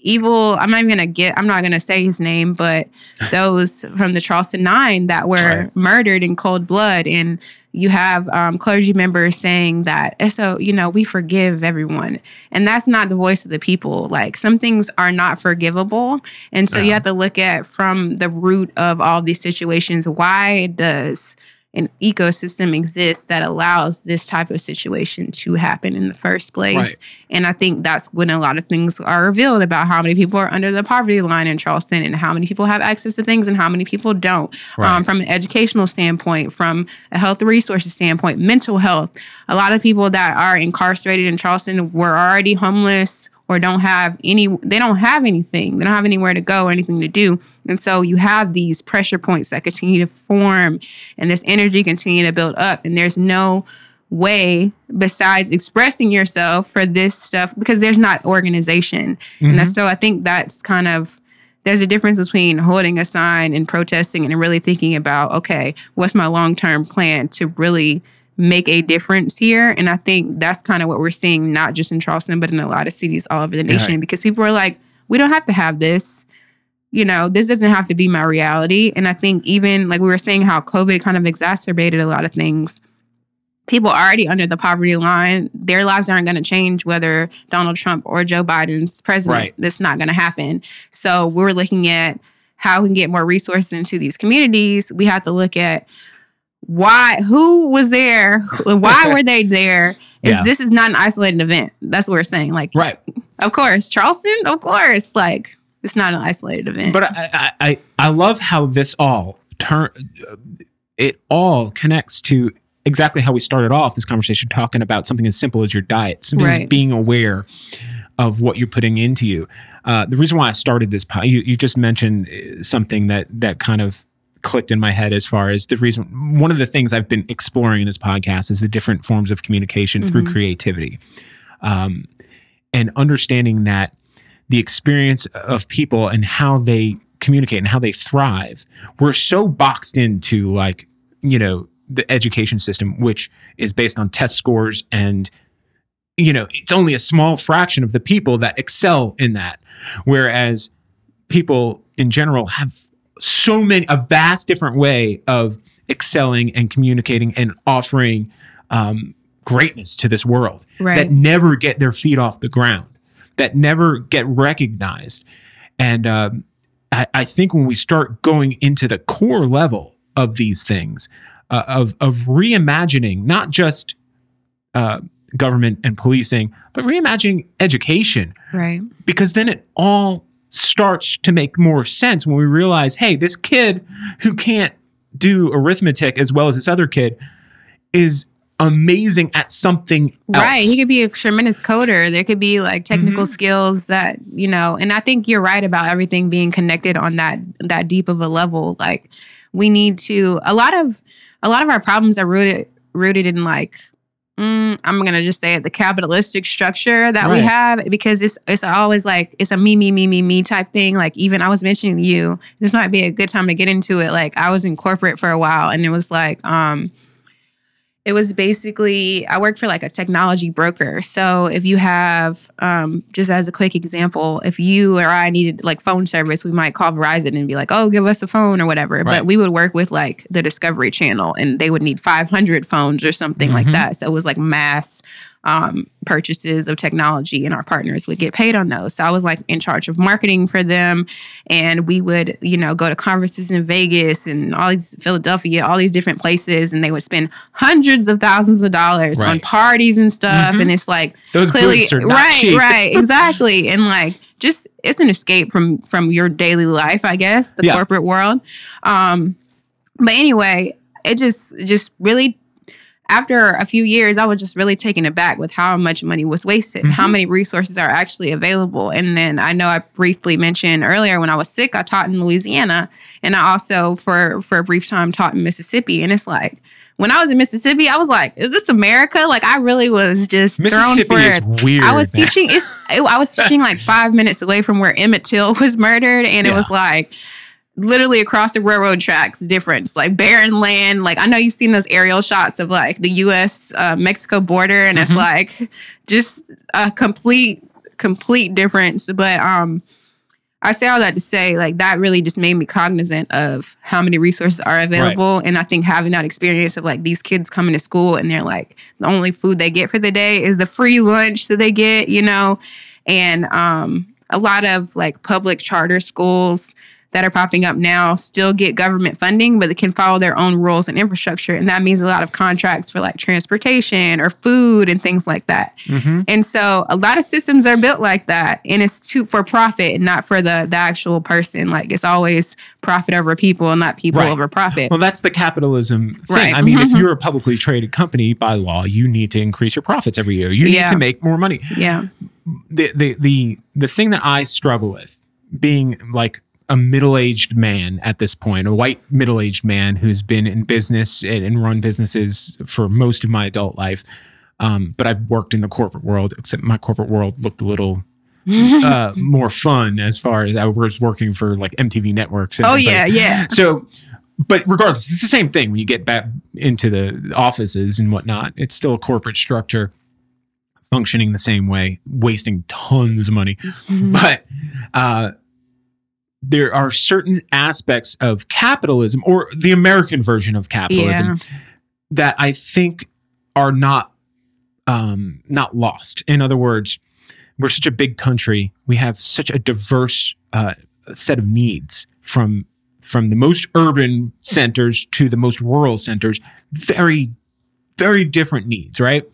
evil. I'm not even gonna get i'm not gonna say his name but <laughs> those from the charleston nine that were right. murdered in cold blood. And you have um, clergy members saying that so you know we forgive everyone. And that's not the voice of the people. Like some things are not forgivable. And so you have to look at from the root of all these situations. Why does an ecosystem exists that allows this type of situation to happen in the first place. Right. And I think that's when a lot of things are revealed about how many people are under the poverty line in Charleston and how many people have access to things and how many people don't. Right. Um, from an educational standpoint, from a health resources standpoint, mental health. A lot of people that are incarcerated in Charleston were already homeless or don't have any they don't have anything they don't have anywhere to go or anything to do and so you have these pressure points that continue to form and this energy continue to build up and there's no way besides expressing yourself for this stuff because there's not organization mm-hmm. and so i think that's kind of there's a difference between holding a sign and protesting and really thinking about okay what's my long-term plan to really make a difference here. And I think that's kind of what we're seeing, not just in Charleston, but in a lot of cities all over the nation, Right. because people are like, we don't have to have this. You know, this doesn't have to be my reality. And I think even like we were saying, how COVID kind of exacerbated a lot of things. People already under the poverty line, their lives aren't going to change whether Donald Trump or Joe Biden's president. Right. That's not going to happen. So we're looking at how we can get more resources into these communities. We have to look at why, who was there, <laughs> why were they there? Is Yeah. this is not an isolated event? That's what we're saying. Like, Right. of course, Charleston, of course, like it's not an isolated event. But I, I, I, I love how this all turn. It all connects to exactly how we started off this conversation, talking about something as simple as your diet, something Right. being aware of what you're putting into you. Uh, the reason why I started this, you, you just mentioned uh, something that that kind of clicked in my head as far as the reason. One of the things I've been exploring in this podcast is the different forms of communication through Mhm. creativity, um, and understanding that the experience of people and how they communicate and how they thrive. We're so boxed into like, you know, the education system, which is based on test scores and, you know, it's only a small fraction of the people that excel in that. Whereas people in general have so many, a vast different way of excelling and communicating and offering um, greatness to this world right. that never get their feet off the ground, that never get recognized. And um, I, I think when we start going into the core level of these things, uh, of of reimagining not just uh, government and policing, but reimagining education, right. because then it all starts to make more sense when we realize, hey, this kid who can't do arithmetic as well as this other kid is amazing at something else. Right. He could be a tremendous coder. There could be like technical Mhm. skills that, you know, and I think you're right about everything being connected on that that deep of a level. Like we need to a lot of a lot of our problems are rooted rooted in like mm, I'm gonna just say it, the capitalistic structure that we have because it's it's always like it's a me, me, me, me, me type thing. Like even I was mentioning to you, this might be a good time to get into it. Like I was in corporate for a while and it was like, um, it was basically I worked for like a technology broker. So if you have um, just as a quick example, if you or I needed like phone service, we might call Verizon and be like, "Oh, give us a phone" or whatever. Right. But we would work with like the Discovery Channel, and they would need 500 phones or something like Mhm. that. So it was like mass um, purchases of technology, and our partners would get paid on those. So I was like in charge of marketing for them, and we would you know go to conferences in Vegas and all these Philadelphia, all these different places, and they would spend hundreds of thousands of dollars on parties and stuff. Mhm. And it's like Those clearly are not right, cheap. right, <laughs> exactly, and like just it's an escape from from your daily life, I guess, the Yeah. corporate world. Um, but anyway, it just just really after a few years, I was just really taken aback with how much money was wasted, how Mhm. many resources are actually available. And then I know I briefly mentioned earlier when I was sick, I taught in Louisiana, and I also for for a brief time taught in Mississippi. And it's like when I was in Mississippi, I was like, "Is this America?" Like I really was just Mississippi thrown for is weird. I was man. teaching. It's. I was teaching like five minutes away from where Emmett Till <laughs> was murdered, and it was like literally across the railroad tracks. Difference, like barren land. Like I know you've seen those aerial shots of like the U.S. Uh, Mexico border, and it's Mhm. like <laughs> just a complete, complete difference. But um. I say all that to say, like, that really just made me cognizant of how many resources are available. And I think having that experience of like these kids coming to school and they're like, the only food they get for the day is the free lunch that they get, you know? And um, a lot of like public charter schools that are popping up now still get government funding, but they can follow their own rules and infrastructure. And that means a lot of contracts for like transportation or food and things like that. Mhm. And so a lot of systems are built like that. And it's to for profit and not for the the actual person. Like it's always profit over people and not people Right. over profit. Well, that's the capitalism thing. Right. I mean, if Mhm. you're a publicly traded company by law, you need to increase your profits every year. You need Yeah. to make more money. yeah. The the the the thing that I struggle with being like a middle-aged man at this point, a white middle-aged man who's been in business and, and run businesses for most of my adult life. Um, but I've worked in the corporate world, except my corporate world looked a little <laughs> uh, more fun as far as I was working for like MTV networks. And oh yeah, yeah. so, but regardless, it's the same thing when you get back into the offices and whatnot. It's still a corporate structure functioning the same way, wasting tons of money. Mm-hmm. But uh, there are certain aspects of capitalism or the American version of capitalism that I think are not um, not lost. In other words, we're such a big country. We have such a diverse uh, set of needs from from the most urban centers to the most rural centers. Very very different needs, right?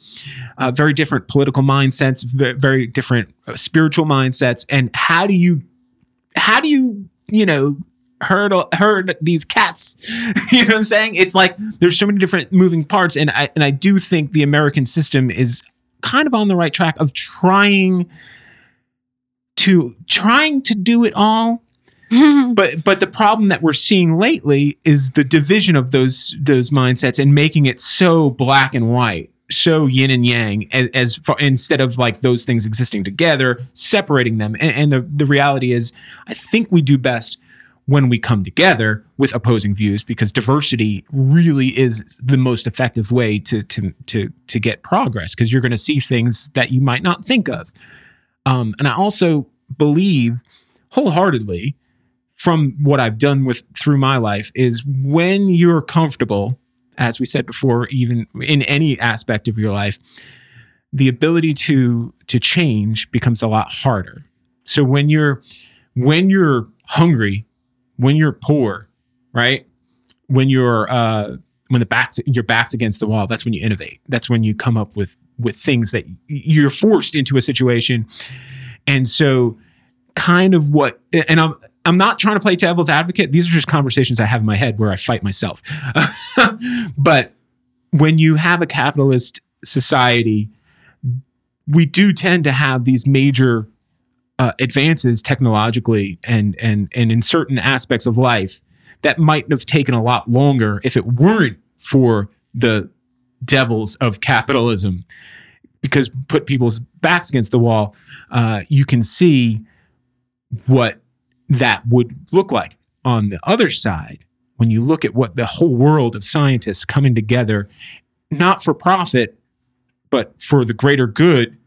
Uh, very different political mindsets, very different uh, spiritual mindsets, and how do you, how do you, you know, herd herd these cats? <laughs> you know what I'm saying? It's like there's so many different moving parts, and I and I do think the American system is kind of on the right track of trying to trying to do it all <laughs> but but the problem that we're seeing lately is the division of those those mindsets and making it so black and white so yin and yang as, as far, instead of like those things existing together separating them. And, and the, the reality is i think we do best when we come together with opposing views because diversity really is the most effective way to to to to get progress because you're going to see things that you might not think of. Um, and i also believe wholeheartedly from what I've done with through my life is when you're comfortable, as we said before, even in any aspect of your life, the ability to to change becomes a lot harder. So when you're when you're hungry, when you're poor, right? When you're uh when the back's your back's against the wall, that's when you innovate. That's when you come up with with things that you're forced into a situation. And so kind of what and I'm I'm not trying to play devil's advocate. These are just conversations I have in my head where I fight myself. <laughs> but when you have a capitalist society, we do tend to have these major uh, advances technologically and and and in certain aspects of life that might have taken a lot longer if it weren't for the devils of capitalism. Because put people's backs against the wall, uh, you can see what that would look like. On the other side, when you look at what the whole world of scientists coming together, not for profit, but for the greater good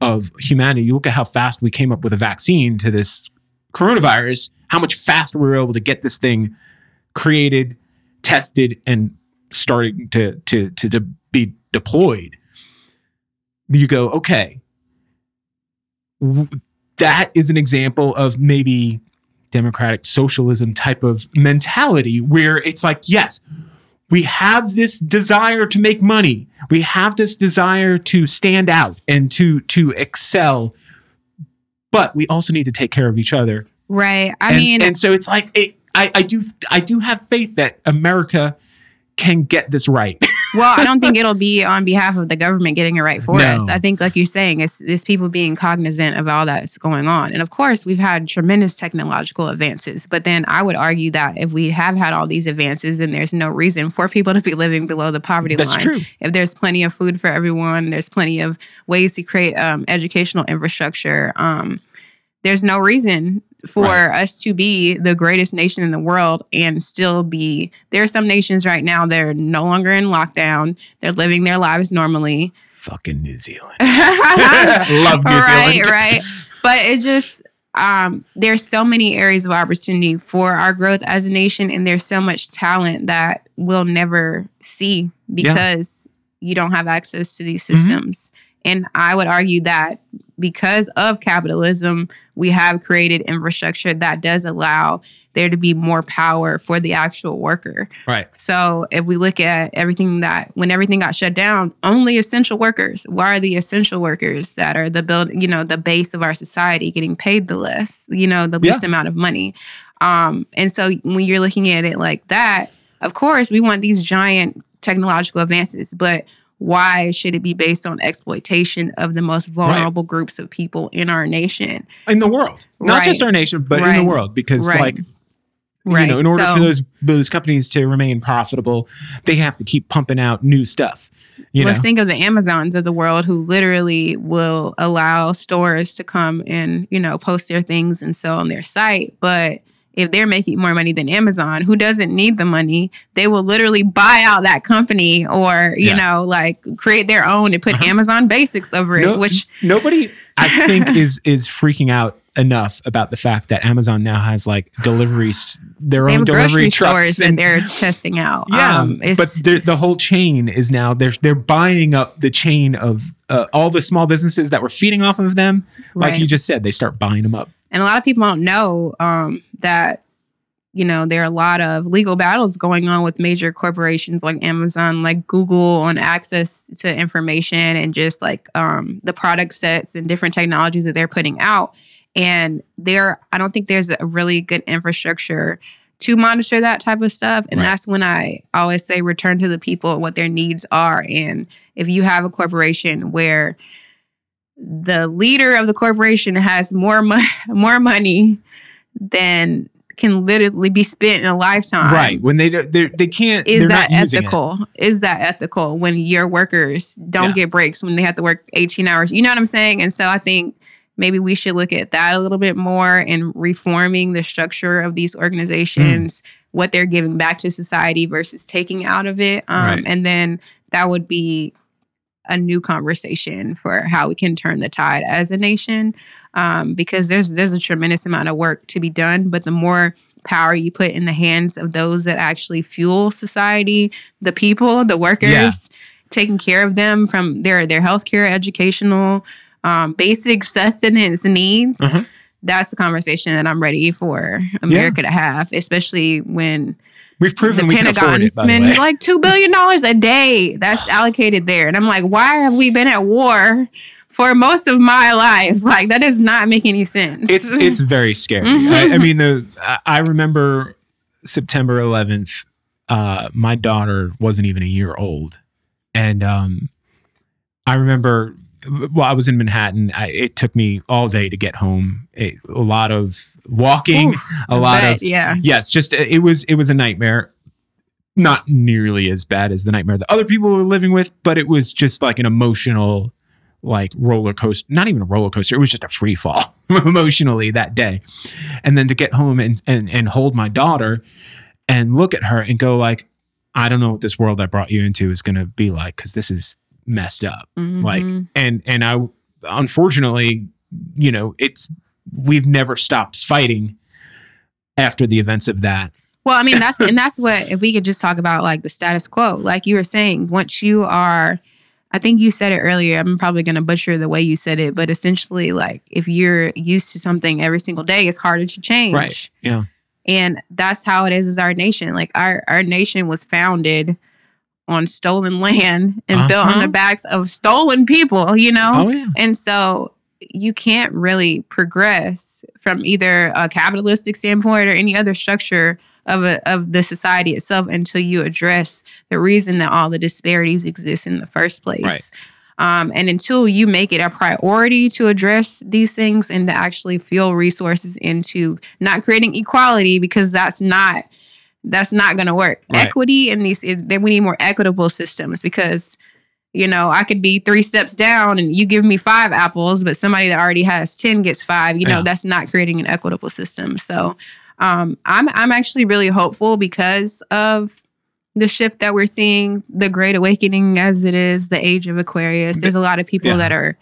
of humanity, you look at how fast we came up with a vaccine to this coronavirus, how much faster we were able to get this thing created, tested, and starting to, to, to, to be deployed. You go, okay, that is an example of maybe democratic socialism type of mentality where it's like, yes, we have this desire to make money. We have this desire to stand out and to to excel, but we also need to take care of each other. Right. I and, mean, and so it's like it, I, I do I do have faith that America can get this right. <laughs> well, I don't think it'll be on behalf of the government getting it right for No. us. I think, like you're saying, it's, it's people being cognizant of all that's going on. And of course, we've had tremendous technological advances. But then I would argue that if we have had all these advances, then there's no reason for people to be living below the poverty That's line. true. If there's plenty of food for everyone, there's plenty of ways to create um, educational infrastructure. Um, there's no reason for Right. us to be the greatest nation in the world and still be there are some nations right now they're no longer in lockdown they're living their lives normally Fucking New Zealand. <laughs> Love New right Zealand. right but it's just um, there's so many areas of opportunity for our growth as a nation and there's so much talent that we'll never see because you don't have access to these Mm-hmm. systems and i would argue that because of capitalism we have created infrastructure that does allow there to be more power for the actual worker Right. so if we look at everything that when everything got shut down, only essential workers. Why are the essential workers that are the build, you know, the base of our society getting paid the less, you know, the least Yeah. amount of money? Um, and so when you're looking at it like that, of course we want these giant technological advances, but why should it be based on exploitation of the most vulnerable groups of people in our nation? In the world. Not Right. just our nation, but in the world. Because Right. like Right. you know, in order So- for those those companies to remain profitable, they have to keep pumping out new stuff. You Let's know? think of the Amazons of the world who literally will allow stores to come and, you know, post their things and sell on their site. But if they're making more money than Amazon, who doesn't need the money, they will literally buy out that company or, you Yeah. know, like create their own and put Uh-huh. Amazon basics over it, No- which nobody I <laughs> think is is freaking out enough about the fact that Amazon now has like deliveries their own delivery trucks that and they're testing out. yeah, Um, it's- but the, the whole chain is now they're they're buying up the chain of uh, all the small businesses that were feeding off of them. Like Right. you just said, they start buying them up. And a lot of people don't know um, that, you know, there are a lot of legal battles going on with major corporations like Amazon, like Google on access to information and just like um, the product sets and different technologies that they're putting out. And there, I don't think there's a really good infrastructure to monitor that type of stuff. And Right. that's when I always say return to the people and what their needs are. And if you have a corporation where the leader of the corporation has more mo- <laughs> more money than can literally be spent in a lifetime. right when they they can't. Is that not using it. ethical? Is that ethical when your workers don't Yeah. get breaks when they have to work 18 hours? You know what I'm saying? And so I think maybe we should look at that a little bit more in reforming the structure of these organizations, what they're giving back to society versus taking out of it. Um, Right. And then that would be a new conversation for how we can turn the tide as a nation. Um, because there's there's a tremendous amount of work to be done, but the more power you put in the hands of those that actually fuel society, the people, the workers, Yeah. taking care of them from their their healthcare, educational, um, basic sustenance needs. Mhm. That's the conversation that I'm ready for America to have, especially when We've proven the we can afford Pentagon it. By the way. spends like two billion dollars a day that's allocated there, and I'm like, why have we been at war for most of my life? Like that does not make any sense. it's it's very scary. <laughs> I, I mean, the I- I remember September 11th. Uh, my daughter wasn't even a year old, and um, I remember. Well, I was in Manhattan. I, it took me all day to get home. It, a lot of walking, Oof, a lot But, of yeah. yes. Just it was it was a nightmare. Not nearly as bad as the nightmare that other people were living with, but it was just like an emotional like roller coaster not even a roller coaster it was just a free fall <laughs> emotionally that day and then to get home and, and and hold my daughter and look at her and go like i don't know what this world i brought you into is going to be like because this is messed up like Mhm. and and i unfortunately you know it's we've never stopped fighting after the events of that Well, I mean, that's and that's what if we could just talk about like the status quo, like you were saying, once you are, I think you said it earlier. I'm probably going to butcher the way you said it, but essentially, like if you're used to something every single day, it's harder to change. right yeah And that's how it is as our nation. Like our our nation was founded on stolen land and built on Uh-huh. the backs of stolen people. You know. oh yeah And so you can't really progress from either a capitalistic standpoint or any other structure of a, of the society itself until you address the reason that all the disparities exist in the first place. Right. Um, and until you make it a priority to address these things and to actually fuel resources into not creating equality because that's not that's not going to work. Right. Equity in these then we need more equitable systems because you know, I could be three steps down and you give me five apples, but somebody that already has 10 gets five. You know, Yeah. that's not creating an equitable system. So um, I'm, I'm actually really hopeful because of the shift that we're seeing, the great awakening as it is, the age of Aquarius. There's a lot of people Yeah. that are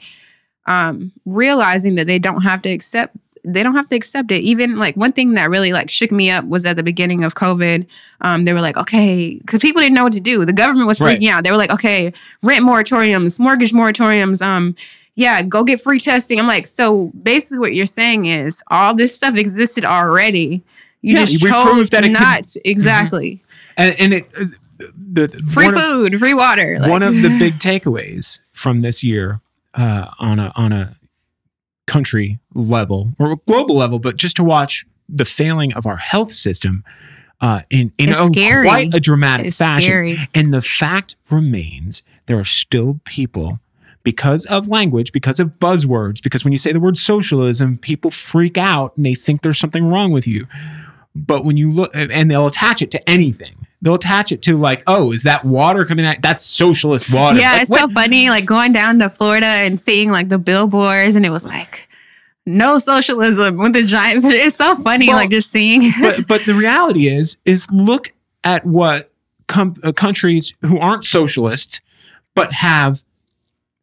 um, realizing that they don't have to accept they don't have to accept it. Even like one thing that really like shook me up was at the beginning of COVID. Um, they were like, okay, because people didn't know what to do. The government was Right. freaking out. They were like, okay, rent moratoriums, mortgage moratoriums. Um, yeah, go get free testing. I'm like, so basically, what you're saying is all this stuff existed already. You Yeah, just chose proved that it could- not exactly and, and it uh, the free one of- food, free water. Like, one of the <laughs> big takeaways from this year uh, on a on a country level or global level, but just to watch the failing of our health system uh, in in a, quite a dramatic it's fashion. scary. And the fact remains, there are still people. Because of language, because of buzzwords, because when you say the word socialism, people freak out and they think there's something wrong with you. But when you look, and they'll attach it to anything. They'll attach it to like, oh, is that water coming out? That's socialist water. Yeah, Like, it's what- so funny. Like going down to Florida and seeing like the billboards, and it was like, no socialism with the giant. It's so funny, Well, like just seeing. but but the reality is is look at what com- uh, countries who aren't socialist but have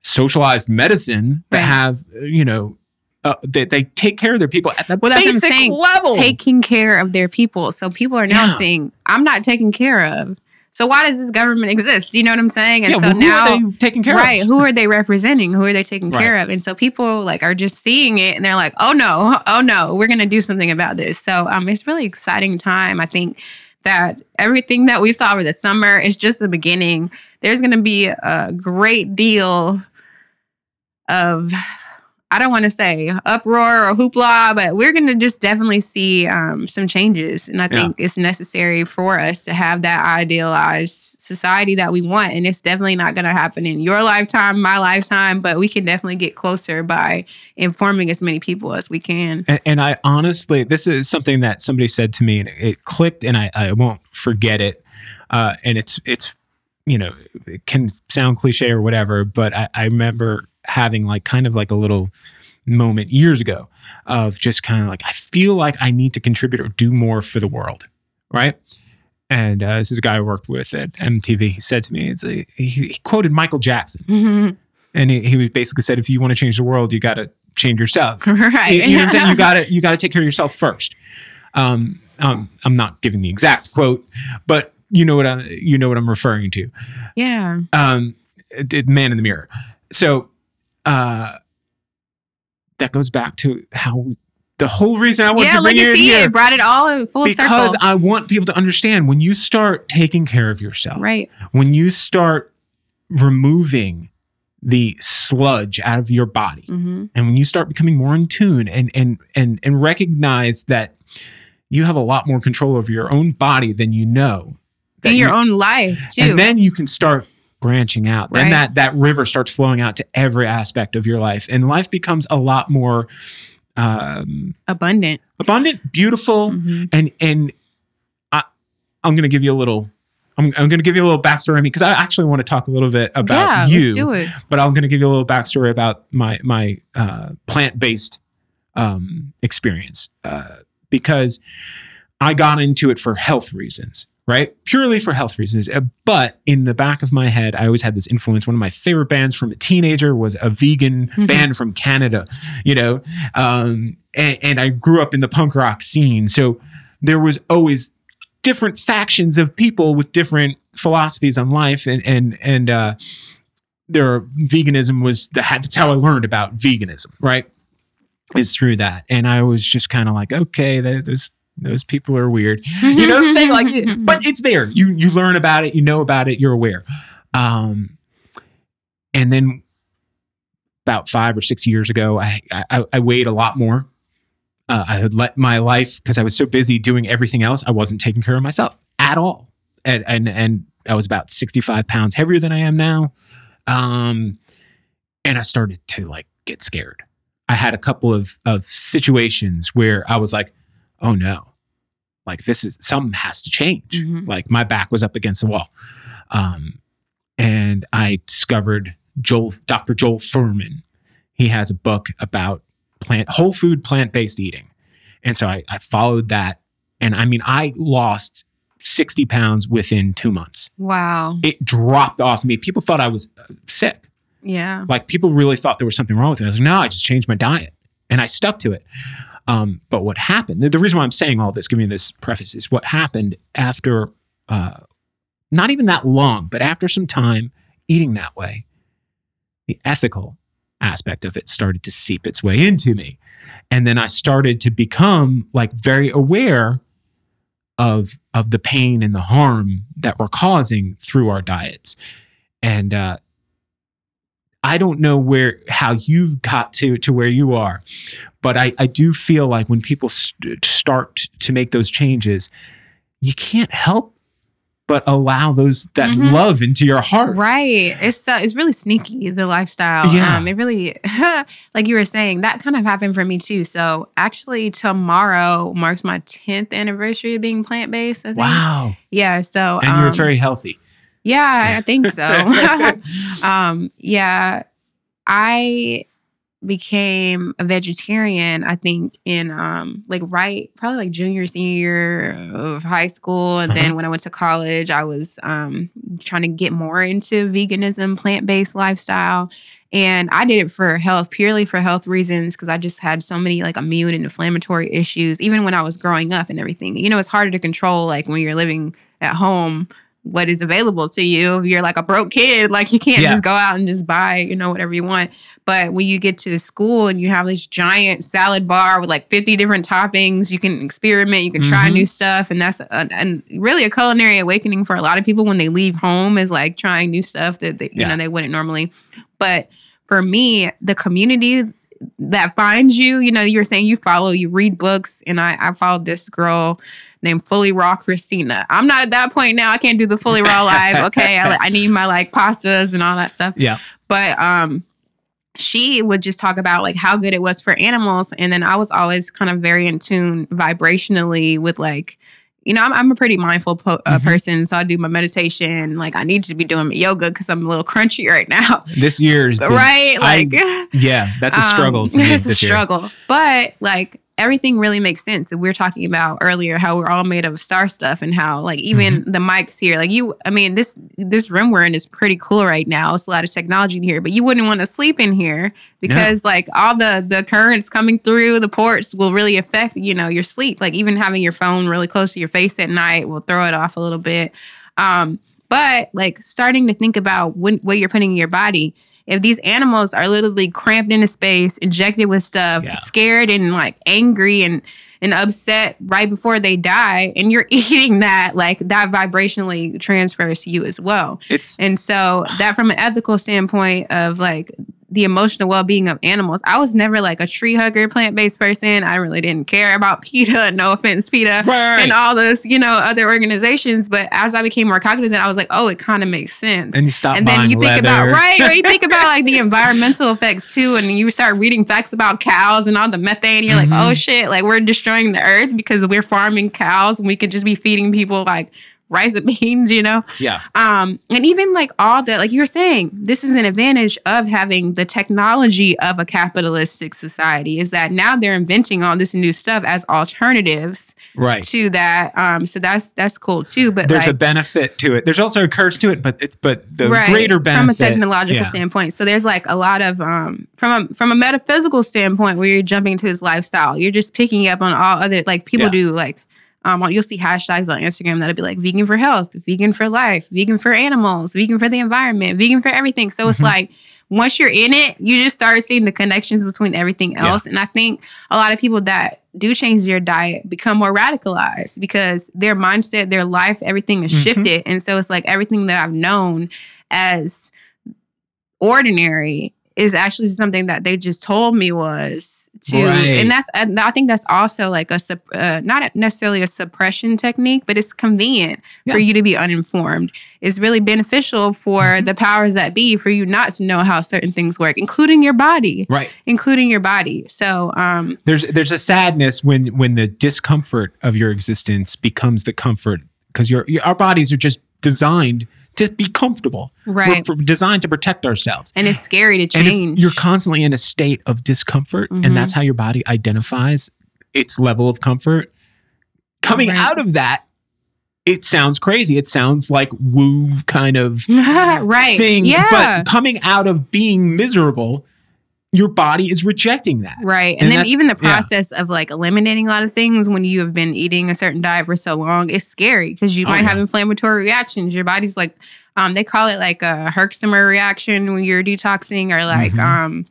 socialized medicine that Right. have uh, you know uh, they, they take care of their people at the Well, that's basic saying. level. taking care of their people. So people are now Yeah. saying, I'm not taken care of. So why does this government exist? You know what I'm saying? And yeah, so well, who now are they taking care right, of? who are they representing? Who are they taking Right. care of? And so people like are just seeing it and they're like, "Oh no, oh no, we're going to do something about this." So um it's really exciting time. I think that everything that we saw over the summer is just the beginning. There's going to be a great deal of I don't want to say uproar or hoopla, but we're going to just definitely see um, some changes. And I Yeah. think it's necessary for us to have that idealized society that we want. And it's definitely not going to happen in your lifetime, my lifetime, but we can definitely get closer by informing as many people as we can. And, and I honestly, this is something that somebody said to me, and it clicked, and I, I won't forget it. Uh, and it's it's you know it can sound cliche or whatever, but I, I remember having like kind of like a little moment years ago of just kind of like I feel like I need to contribute or do more for the world, right? And uh, this is a guy I worked with at MTV. He said to me, it's a, he, he quoted Michael Jackson, right. and he, he basically said, "If you want to change the world, you got to change yourself." <laughs> You, you know what I'm saying? You <laughs> got to you got to take care of yourself first. Um, um, I'm not giving the exact quote, but you know what I you know what I'm referring to. yeah. Um, man in the mirror. So uh, that goes back to how we, the whole reason I want Yeah, to bring you in here it. Brought it all in full because circle. Because I want people to understand when you start taking care of yourself, right. when you start removing the sludge out of your body, hmm and when you start becoming more in tune and and and and recognize that you have a lot more control over your own body than you know In your you- own life, too. and then you can start branching out then that that river starts flowing out to every aspect of your life and life becomes a lot more um Abundant. abundant beautiful Mhm. and and I, I'm going to give you a little. I'm, I'm going to give you a little backstory on me because I actually want to talk a little bit about yeah, you. let's do it. But I'm going to give you a little backstory about my my uh, plant based um, experience uh, because I got into it for health reasons, right? Purely for health reasons. Uh, But in the back of my head, I always had this influence. One of my favorite bands from a teenager was a vegan Mhm. band from Canada, you know, um, and, and I grew up in the punk rock scene. So there was always different factions of people with different philosophies on life and and and uh there veganism was the had that's how I learned about veganism, right? Is through that. And I was just kind of like, okay, that, those people are weird. <laughs> You know what I'm saying? Like it- <laughs> but it's there. You you learn about it, you know about it, you're aware. Um and then about five or six years ago, I I, I weighed a lot more. Uh, I had let my life because I was so busy doing everything else. I wasn't taking care of myself at all, and and and I was about sixty five pounds heavier than I am now. Um, and I started to like get scared. I had a couple of of situations where I was like, "Oh no, like this is something has to change." Mhm. Like my back was up against the wall, um, and I discovered Joel, Dr. Joel Fuhrman. He has a book about plant whole food plant based eating, and so I, I followed that. And I mean, I lost sixty pounds within two months. Wow. It dropped off me. People thought I was uh, sick. Yeah. Like people really thought there was something wrong with me. I was like, no, I just changed my diet and I stuck to it. Um, but what happened? The, the reason why I'm saying all this, giving this preface, is what happened after uh, not even that long, but after some time eating that way, the ethical aspect of it started to seep its way into me. And then I started to become like very aware of of the pain and the harm that we're causing through our diets. And uh, I don't know where how you got to to where you are, but I I do feel like when people st- start to make those changes, you can't help but allow those that Mhm. love into your heart. Right. It's uh, it's really sneaky the lifestyle. Yeah. Um, it really, <laughs> like you were saying, that kind of happened for me too. So actually, tomorrow marks my tenth anniversary of being plant based. Wow, Yeah. So and you're um, very healthy. Yeah, I think so. <laughs> <laughs> um, yeah, I became a vegetarian, I think in um like right probably like junior senior year of high school and then Uh-huh. when I went to college I was um trying to get more into veganism, plant-based lifestyle and I did it for health, purely for health reasons because I just had so many like immune and inflammatory issues even when I was growing up and everything. You know, it's harder to control like when you're living at home what is available to you. If you're like a broke kid, like you can't Yeah. just go out and just buy, you know, whatever you want. But when you get to the school and you have this giant salad bar with like 50 different toppings, you can experiment, you can try Mhm. new stuff. And that's a, and really a culinary awakening for a lot of people when they leave home is like trying new stuff that they, you Yeah. know they wouldn't normally. But for me, the community that finds you, you know, you were saying you follow, you read books, and I, I followed this girl named Fully Raw Kristina. I'm not at that point now. I can't do the Fully Raw live. <laughs> Okay, I, I need my like pastas and all that stuff. Yeah. But um, she would just talk about like how good it was for animals, and then I was always kind of very in tune vibrationally with like. You know, I'm, I'm a pretty mindful po- uh, Mhm. person, so I do my meditation. Like, I need to be doing my yoga because I'm a little crunchy right now, This year's been, right? I- Like, <laughs> yeah, that's a struggle um, for <laughs> me it's a this year. struggle, but like everything really makes sense. And we were talking about earlier how we're all made of star stuff, and how like even Mm-hmm. the mics here, like you, I mean this this room we're in is pretty cool right now. It's a lot of technology in here, but you wouldn't want to sleep in here because like all the the currents coming through the ports will really affect you know your sleep. Like even having your phone really close to your face at night will throw it off a little bit. Um, but like starting to think about when, what you're putting in your body. If these animals are literally cramped into space, injected with stuff, Yeah. scared and like angry and and upset right before they die, and you're <laughs> eating that, like that vibrationally transfers to you as well. It's And so that from an ethical standpoint of like the emotional well-being of animals, I was never like a tree hugger, plant-based person. I really didn't care about <laughs> PETA, no offense, PETA, Right. and all those, you know, other organizations. But as I became more cognizant, I was like, oh, it kind of makes sense. and you stop and then you think about leather. right, or you think about like the <laughs> environmental effects too, and you start reading facts about cows and all the methane. You're Mhm. like, oh shit, like we're destroying the earth because we're farming cows, and we could just be feeding people like rice and beans, you know. Yeah. Um, and even like all that, like you were saying, this is an advantage of having the technology of a capitalistic society is that now they're inventing all this new stuff as alternatives Right. to that. Um, so that's that's cool too. But There's like, a benefit to it. There's also a curse to it, but it, but the right, greater benefit from a technological yeah. standpoint. So there's like a lot of um from a from a metaphysical standpoint where you're jumping to this lifestyle, you're just picking up on all other like people Yeah. do like um you'll see hashtags on Instagram that'll be like vegan for health, vegan for life, vegan for animals, vegan for the environment, vegan for everything. So it's Mhm. like once you're in it, you just start seeing the connections between everything Yeah. else. And I think a lot of people that do change their diet become more radicalized because their mindset, their life, everything is Mhm. shifted. And so it's like everything that I've known as ordinary is actually something that they just told me was to Right. and that's and i think that's also like a uh, not necessarily a suppression technique but it's convenient Yeah. for you to be uninformed it's really beneficial for Mhm. the powers that be for you not to know how certain things work including your body Right. including your body so um There's there's a sadness when when the discomfort of your existence becomes the comfort because your, your our bodies are just designed to be comfortable. right We're, designed to protect ourselves. and it's scary to change you're constantly in a state of discomfort, Mhm. and that's how your body identifies its level of comfort, coming Right. out of that, it sounds crazy. It sounds like woo kind of <laughs> right thing. yeah But coming out of being miserable, your body is rejecting that. Right. And, And then that- even the yeah. process of like eliminating a lot of things when you have been eating a certain diet for so long, is scary because you Oh, might have inflammatory reactions. Your body's like, um, they call it like a Herxheimer reaction when you're detoxing or like, Mhm. um,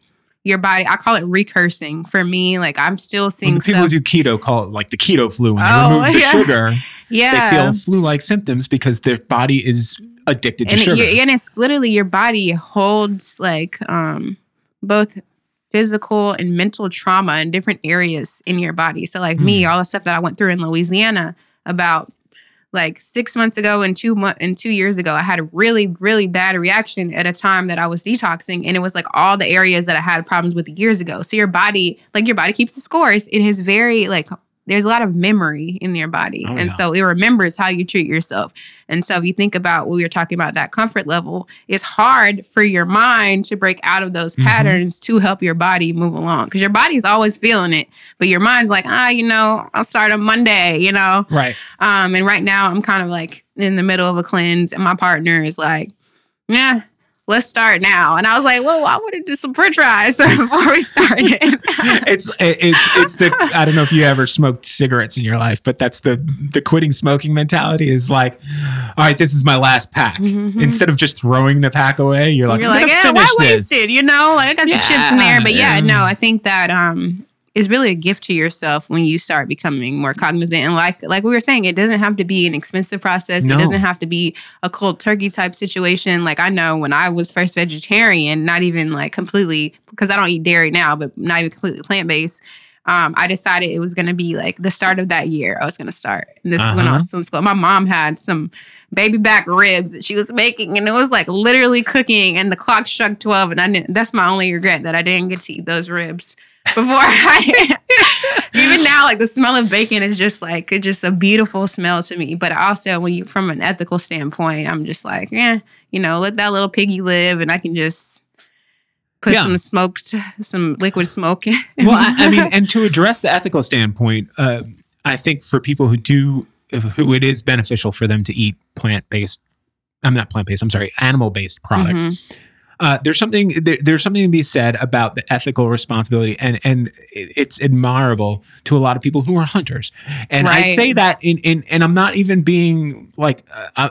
your body, I call it recursing for me. Like I'm still When seeing the people stuff. who do keto call it like the keto flu. When they Oh, remove the <laughs> yeah. sugar, yeah. they feel flu-like symptoms because their body is addicted to and, it- sugar. you- and it's literally your body holds like um both physical and mental trauma in different areas in your body. So like me, Mm. all the stuff that I went through in Louisiana about like six months ago and two months and two years ago, I had a really, really bad reaction at a time that I was detoxing. And it was like all the areas that I had problems with years ago. So your body, like your body keeps the scores. It is very like there's a lot of memory in your body. Oh, and yeah. so it remembers how you treat yourself. And so if you think about what we were talking about, that comfort level, it's hard for your mind to break out of those Mhm. patterns to help your body move along. Because your body's always feeling it, but your mind's like, ah, you know, I'll start on Monday, you know? Right. Um, and right now I'm kind of like in the middle of a cleanse, and my partner is like, yeah, let's start now. And I was like, well, I want to do some french fries <laughs> before we started. <laughs> it's it's it's the I don't know if you ever smoked cigarettes in your life, but that's the the quitting smoking mentality is like, all right, this is my last pack. Mhm. Instead of just throwing the pack away, you're like, You're I'm like, yeah, why it? You know, like I got some chips in there. But yeah, Yeah. no, I think that um is really a gift to yourself when you start becoming more cognizant. And like like we were saying, it doesn't have to be an expensive process. No. It doesn't have to be a cold turkey type situation. Like I know when I was first vegetarian, not even like completely because I don't eat dairy now, but not even completely plant based. Um, I decided it was gonna be like the start of that year. I was gonna start, and this is when I Uh-huh. was still in school. My mom had some baby back ribs that she was making, and it was like literally cooking. And the clock struck twelve, and I didn't. That's my only regret that I didn't get to eat those ribs before <laughs> I. even now, like the smell of bacon is just like it's just a beautiful smell to me. But also, when you from an ethical standpoint, I'm just like, yeah, you know, let that little piggy live, and I can just put Yeah. some smoked, some liquid smoke. in. well, I, I mean, <laughs> and to address the ethical standpoint, uh, I think for people who do, who it is beneficial for them to eat plant based, I'm not plant based, I'm sorry, animal based products. Mhm. Uh, there's something there, there's something to be said about the ethical responsibility, and and it's admirable to a lot of people who are hunters. And I say that in in and I'm not even being like uh, I,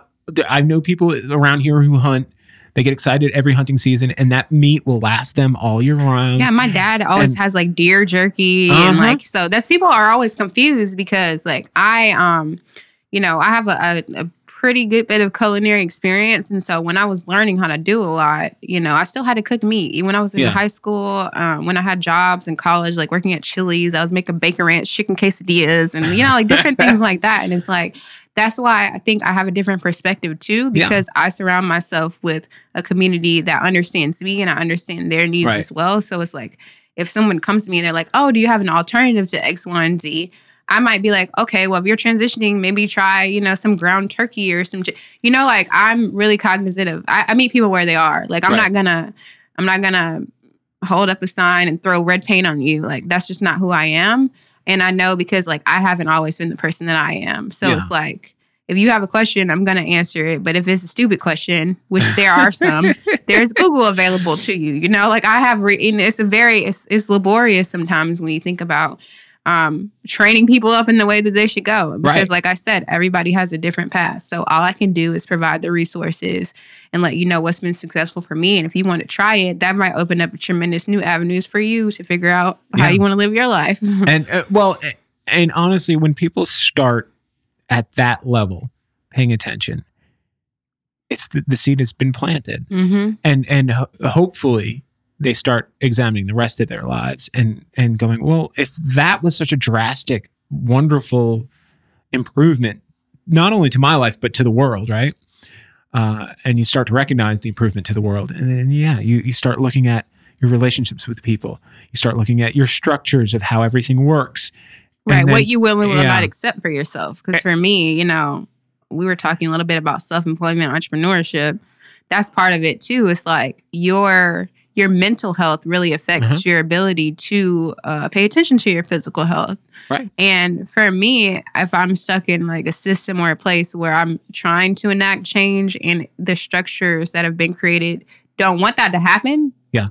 I know people around here who hunt. They get excited every hunting season, and that meat will last them all year round. Yeah, my dad always And- has like deer jerky and Uh-huh. like so that's people are always confused because like I um you know I have a, a, a pretty good bit of culinary experience and so when I was learning how to do a lot you know I still had to cook meat even when I was in Yeah. high school um, when I had jobs in college like working at Chili's I was making bacon ranch chicken quesadillas and you know like different <laughs> things like that and it's like that's why I think I have a different perspective too Yeah. because I surround myself with a community that understands me and I understand their needs Right. as well. So it's like if someone comes to me and they're like, "Oh, do you have an alternative to X, Y, and Z?" I might be like, "Okay, well, if you're transitioning, maybe try you know some ground turkey or some, you know, like I'm really cognizant of. I, I meet people where they are. Like I'm Right. not gonna, I'm not gonna hold up a sign and throw red paint on you. Like that's just not who I am. And I know because like I haven't always been the person that I am. So Yeah. it's like if you have a question, I'm gonna answer it. But if it's a stupid question, which there are some, <laughs> there's Google available to you. You know, like I have, re- and it's a very, it's, it's laborious sometimes when you think about um, training people up in the way that they should go. Because, Right. like I said, everybody has a different path. So all I can do is provide the resources and let you know what's been successful for me. And if you want to try it, that might open up tremendous new avenues for you to figure out how Yeah. you want to live your life. <laughs> and uh, well and honestly when people start at that level paying attention it's the, the seed has been planted mm-hmm. and and ho- hopefully they start examining the rest of their lives and and going well if that was such a drastic wonderful improvement not only to my life but to the world right uh, and you start to recognize the improvement to the world and then yeah you, you start looking at your relationships with people you start looking at your structures of how everything works Right. then- what you will and will yeah. not accept for yourself. Because for me, you know, we were talking a little bit about self employment, entrepreneurship. That's part of it too. It's like your your mental health really affects Uh-huh. your ability to uh, pay attention to your physical health. Right. And for me, if I'm stuck in like a system or a place where I'm trying to enact change and the structures that have been created don't want that to happen, Yeah.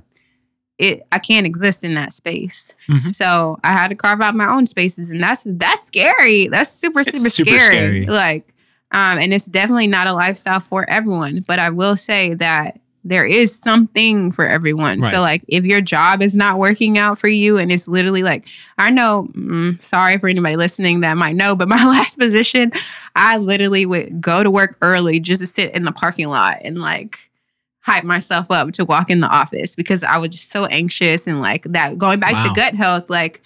it I can't exist in that space. Mhm. So I had to carve out my own spaces, and that's that's scary. That's super super, super scary. scary. Like, um, and it's definitely not a lifestyle for everyone. But I will say that there is something for everyone. Right. So like, if your job is not working out for you, and it's literally like, I know. Mm, sorry for anybody listening that might know, but <laughs> my last position, I literally would go to work early just to sit in the parking lot and like hype myself up to walk in the office because I was just so anxious and like that going back Wow. to gut health like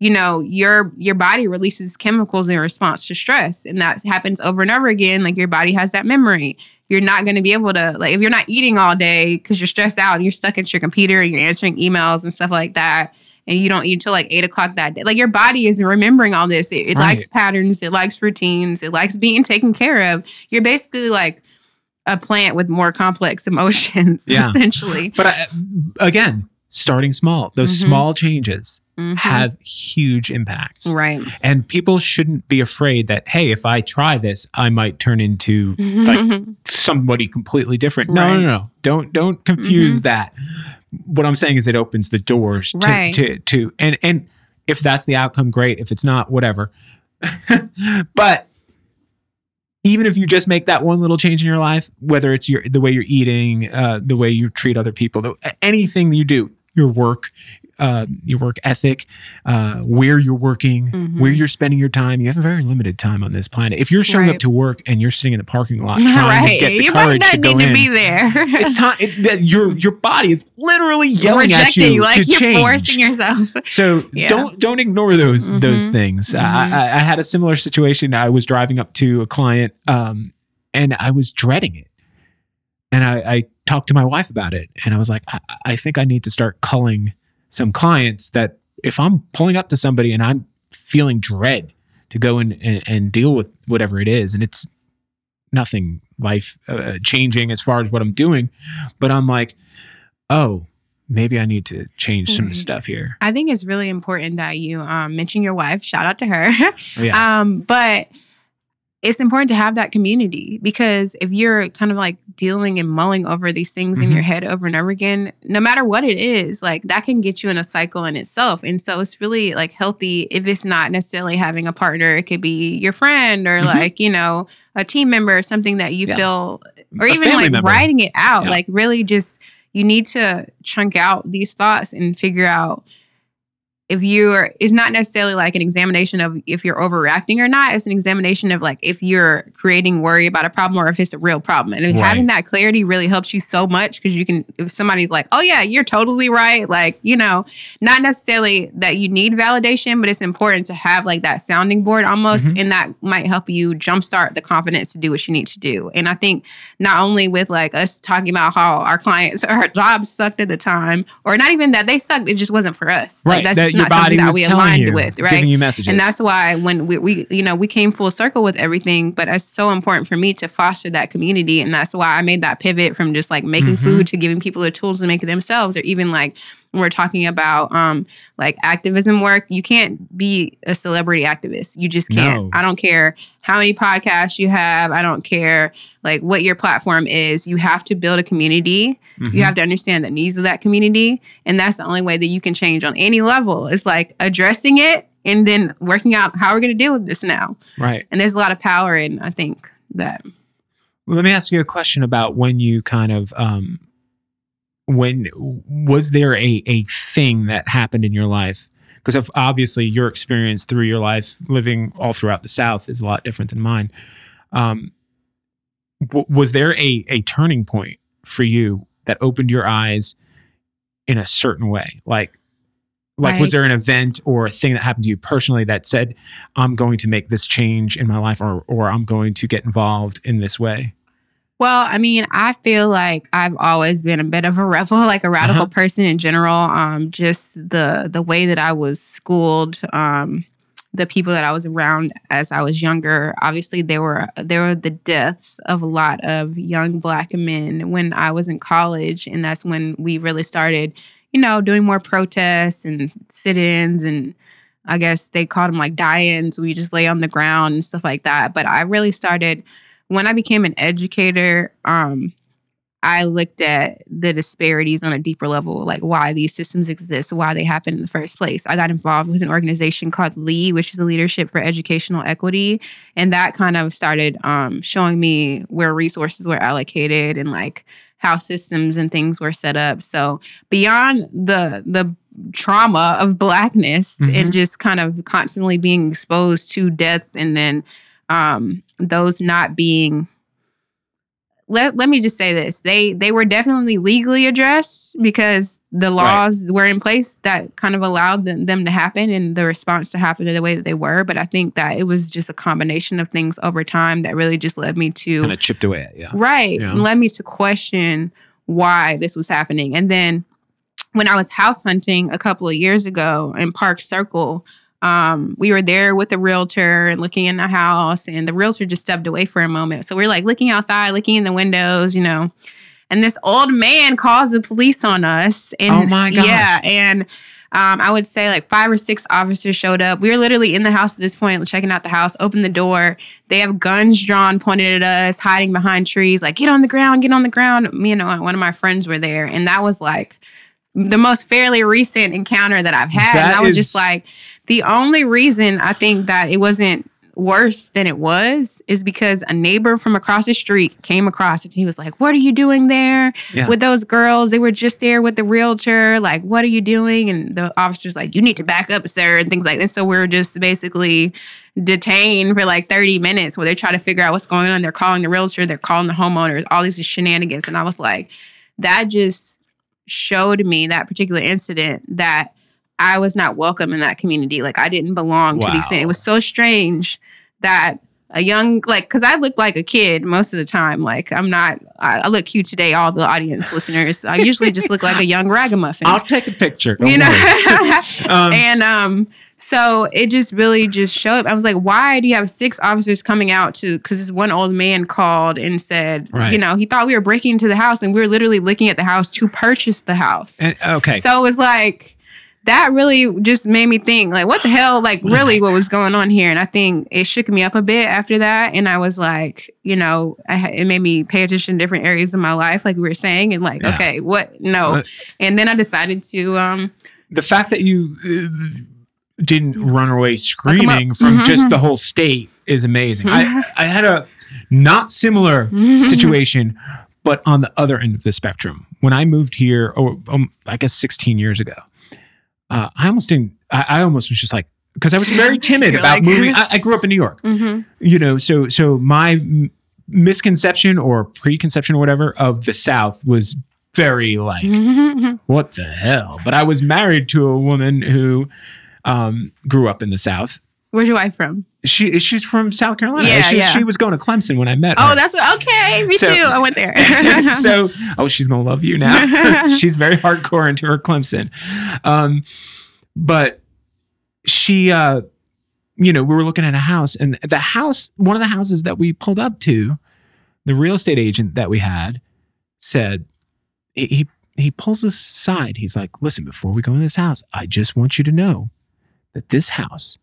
you know your your body releases chemicals in response to stress and that happens over and over again like your body has that memory you're not going to be able to like if you're not eating all day because you're stressed out and you're stuck at your computer and you're answering emails and stuff like that and you don't eat until like eight o'clock that day. Like your body isn't remembering all this. It, it Right. likes patterns, it likes routines, it likes being taken care of. You're basically like a plant with more complex <laughs> emotions, Yeah. essentially. But I, again, starting small, those Mhm. small changes Mhm. have huge impacts. right. And people shouldn't be afraid that, hey, if I try this, I might turn into like <laughs> somebody completely different. No, Right. Mm-hmm. no, no. Don't don't confuse that. What I'm saying is it opens the doors to, Right. to to and and if that's the outcome, great. If it's not, whatever. <laughs> but even if you just make that one little change in your life, whether it's your the way you're eating, uh, the way you treat other people, the, anything you do, your work, uh, your work ethic, uh, where you're working, Mhm. where you're spending your time. You have a very limited time on this planet. If you're showing up to work and you're sitting in a parking lot <laughs> trying right. to get the you might not to go need to be there. it's time. It, that your your body is literally yelling at Rejecting, you like you're change. forcing yourself. So <laughs> Yeah. don't don't ignore those those Mhm. things. Mhm. I, I, I had a similar situation. I was driving up to a client, um, and I was dreading it. And I, I talked to my wife about it, and I was like, I, I think I need to start culling some clients that if I'm pulling up to somebody and I'm feeling dread to go in and, and deal with whatever it is, and it's nothing life uh, changing as far as what I'm doing, but I'm like, oh, maybe I need to change some Right. stuff here. I think it's really important that you um, mention your wife. Shout out to her. Oh, yeah. <laughs> um, but it's important to have that community because if you're kind of like dealing and mulling over these things in Mhm. your head over and over again, no matter what it is, like that can get you in a cycle in itself. And so it's really like healthy if it's not necessarily having a partner, it could be your friend or Mhm. like, you know, a team member or something that you Yeah. feel or A even like member. writing it out. Yeah. Like really just you need to chunk out these thoughts and figure out if you're it's not necessarily like an examination of if you're overreacting or not it's an examination of like if you're creating worry about a problem or if it's a real problem and Right. having that clarity really helps you so much because you can if somebody's like oh yeah you're totally right like you know not necessarily that you need validation but it's important to have like that sounding board almost Mhm. and that might help you jumpstart the confidence to do what you need to do and i think not only with like us talking about how our clients <laughs> our jobs sucked at the time or not even that they sucked it just wasn't for us like that's that just not something that we aligned you, with right giving you messages. and that's why when we, we you know we came full circle with everything but it's so important for me to foster that community and that's why i made that pivot from just like making Mhm. food to giving people the tools to make it themselves or even like when we're talking about um like activism work you can't be a celebrity activist you just can't No. i don't care how many podcasts you have i don't care like what your platform is you have to build a community Mhm. you have to understand the needs of that community. And that's the only way that you can change on any level. It's like addressing it and then working out how we're going to deal with this now. right. And there's a lot of power in, I think, that. Well, let me ask you a question about when you kind of um when was there a a thing that happened in your life? Because obviously your experience through your life living all throughout the south is a lot different than mine. Um w- was there a a turning point for you that opened your eyes in a certain way? Like like was there an event or a thing that happened to you personally that said i'm going to make this change in my life or or i'm going to get involved in this way Well, I mean, I feel like I've always been a bit of a <laughs> rebel, like a radical Uh-huh. person in general. Um, just the the way that I was schooled, um, the people that I was around as I was younger. Obviously, there were there were the deaths of a lot of young black men when I was in college, and that's when we really started, you know, doing more protests and sit-ins and. I guess they called them like die-ins. We just lay on the ground and stuff like that. But I really started when I became an educator, um, I looked at the disparities on a deeper level, like why these systems exist, why they happen in the first place. I got involved with an organization called LEE, which is a Leadership for Educational Equity. And that kind of started um, showing me where resources were allocated and like how systems and things were set up. So beyond the the trauma of blackness Mhm. and just kind of constantly being exposed to deaths and then um, those not being let, let me just say this. They they were definitely legally addressed because the laws were in place that kind of allowed them, them to happen and the response to happen in the way that they were. But i think that it was just a combination of things over time that really just led me to kind of chipped away at you right. Yeah. led me to question why this was happening. And then when I was house hunting a couple of years ago in Park Circle, um, we were there with the realtor and looking in the house, and the realtor just stepped away for a moment. So we're like looking outside, looking in the windows, you know. And this old man calls the police on us. And Oh my gosh. Yeah. And um, I would say like five or six officers showed up. We were literally in the house at this point, checking out the house, opened the door. They have guns drawn, pointed at us, hiding behind trees, like, get on the ground, get on the ground. Me and one of my friends were there. And that was like the most fairly recent encounter that I've had. and I was is- just like, the only reason I think that it wasn't worse than it was is because a neighbor from across the street came across and he was like, What are you doing there Yeah. with those girls? They were just there with the realtor. Like, what are you doing? And the officer's like, You need to back up, sir, and things like that. So we are just basically detained for like 30 minutes where they try to figure out what's going on. They're calling the realtor, they're calling the homeowners, all these shenanigans. And I was like, that just showed me that particular incident that I was not welcome in that community. Like I didn't belong to these Wow. things. It was so strange that a young like because I look like a kid most of the time. Like I'm not. I, I look cute today. All the audience <laughs> listeners, I usually just look like a young ragamuffin. I'll take a picture. You know. <laughs> Um, and um, so it just really just showed. I was like, why do you have six officers coming out to? Because this one old man called and said, Right. you know, he thought we were breaking into the house, and we were literally looking at the house to purchase the house. and- okay. So it was like that really just made me think like what the hell like really what was going on here and I think it shook me up a bit after that and I was like you know I, it made me pay attention to different areas of my life like we were saying and like Yeah. okay what no and then I decided to um the fact that you uh, didn't run away screaming from Mhm. just the whole state is amazing. I, I had a not similar Mm-hmm. situation, but on the other end of the spectrum. When I moved here, or um, I guess 16 years ago, uh, I almost didn't, I, I almost was just like, because I was very <laughs> timid about like- moving. <laughs> I, I grew up in New York, mhm. you know, so so my m- misconception or preconception or whatever of the South was very like Mhm. what the hell? But I was married to a woman who um, grew up in the South. where's your wife from She she's from South Carolina. Yeah, she, yeah. she was going to Clemson when I met oh her. Oh, that's what, okay me So- too I went there <laughs> so <laughs> oh she's gonna love you now. <laughs> she's very hardcore into her Clemson. Um, but she uh you know, we were looking at a house and the house, one of the houses that we pulled up to, the real estate agent that we had said he he, he pulls us aside. He's like, listen, before we go in this house, I just want you to know that this house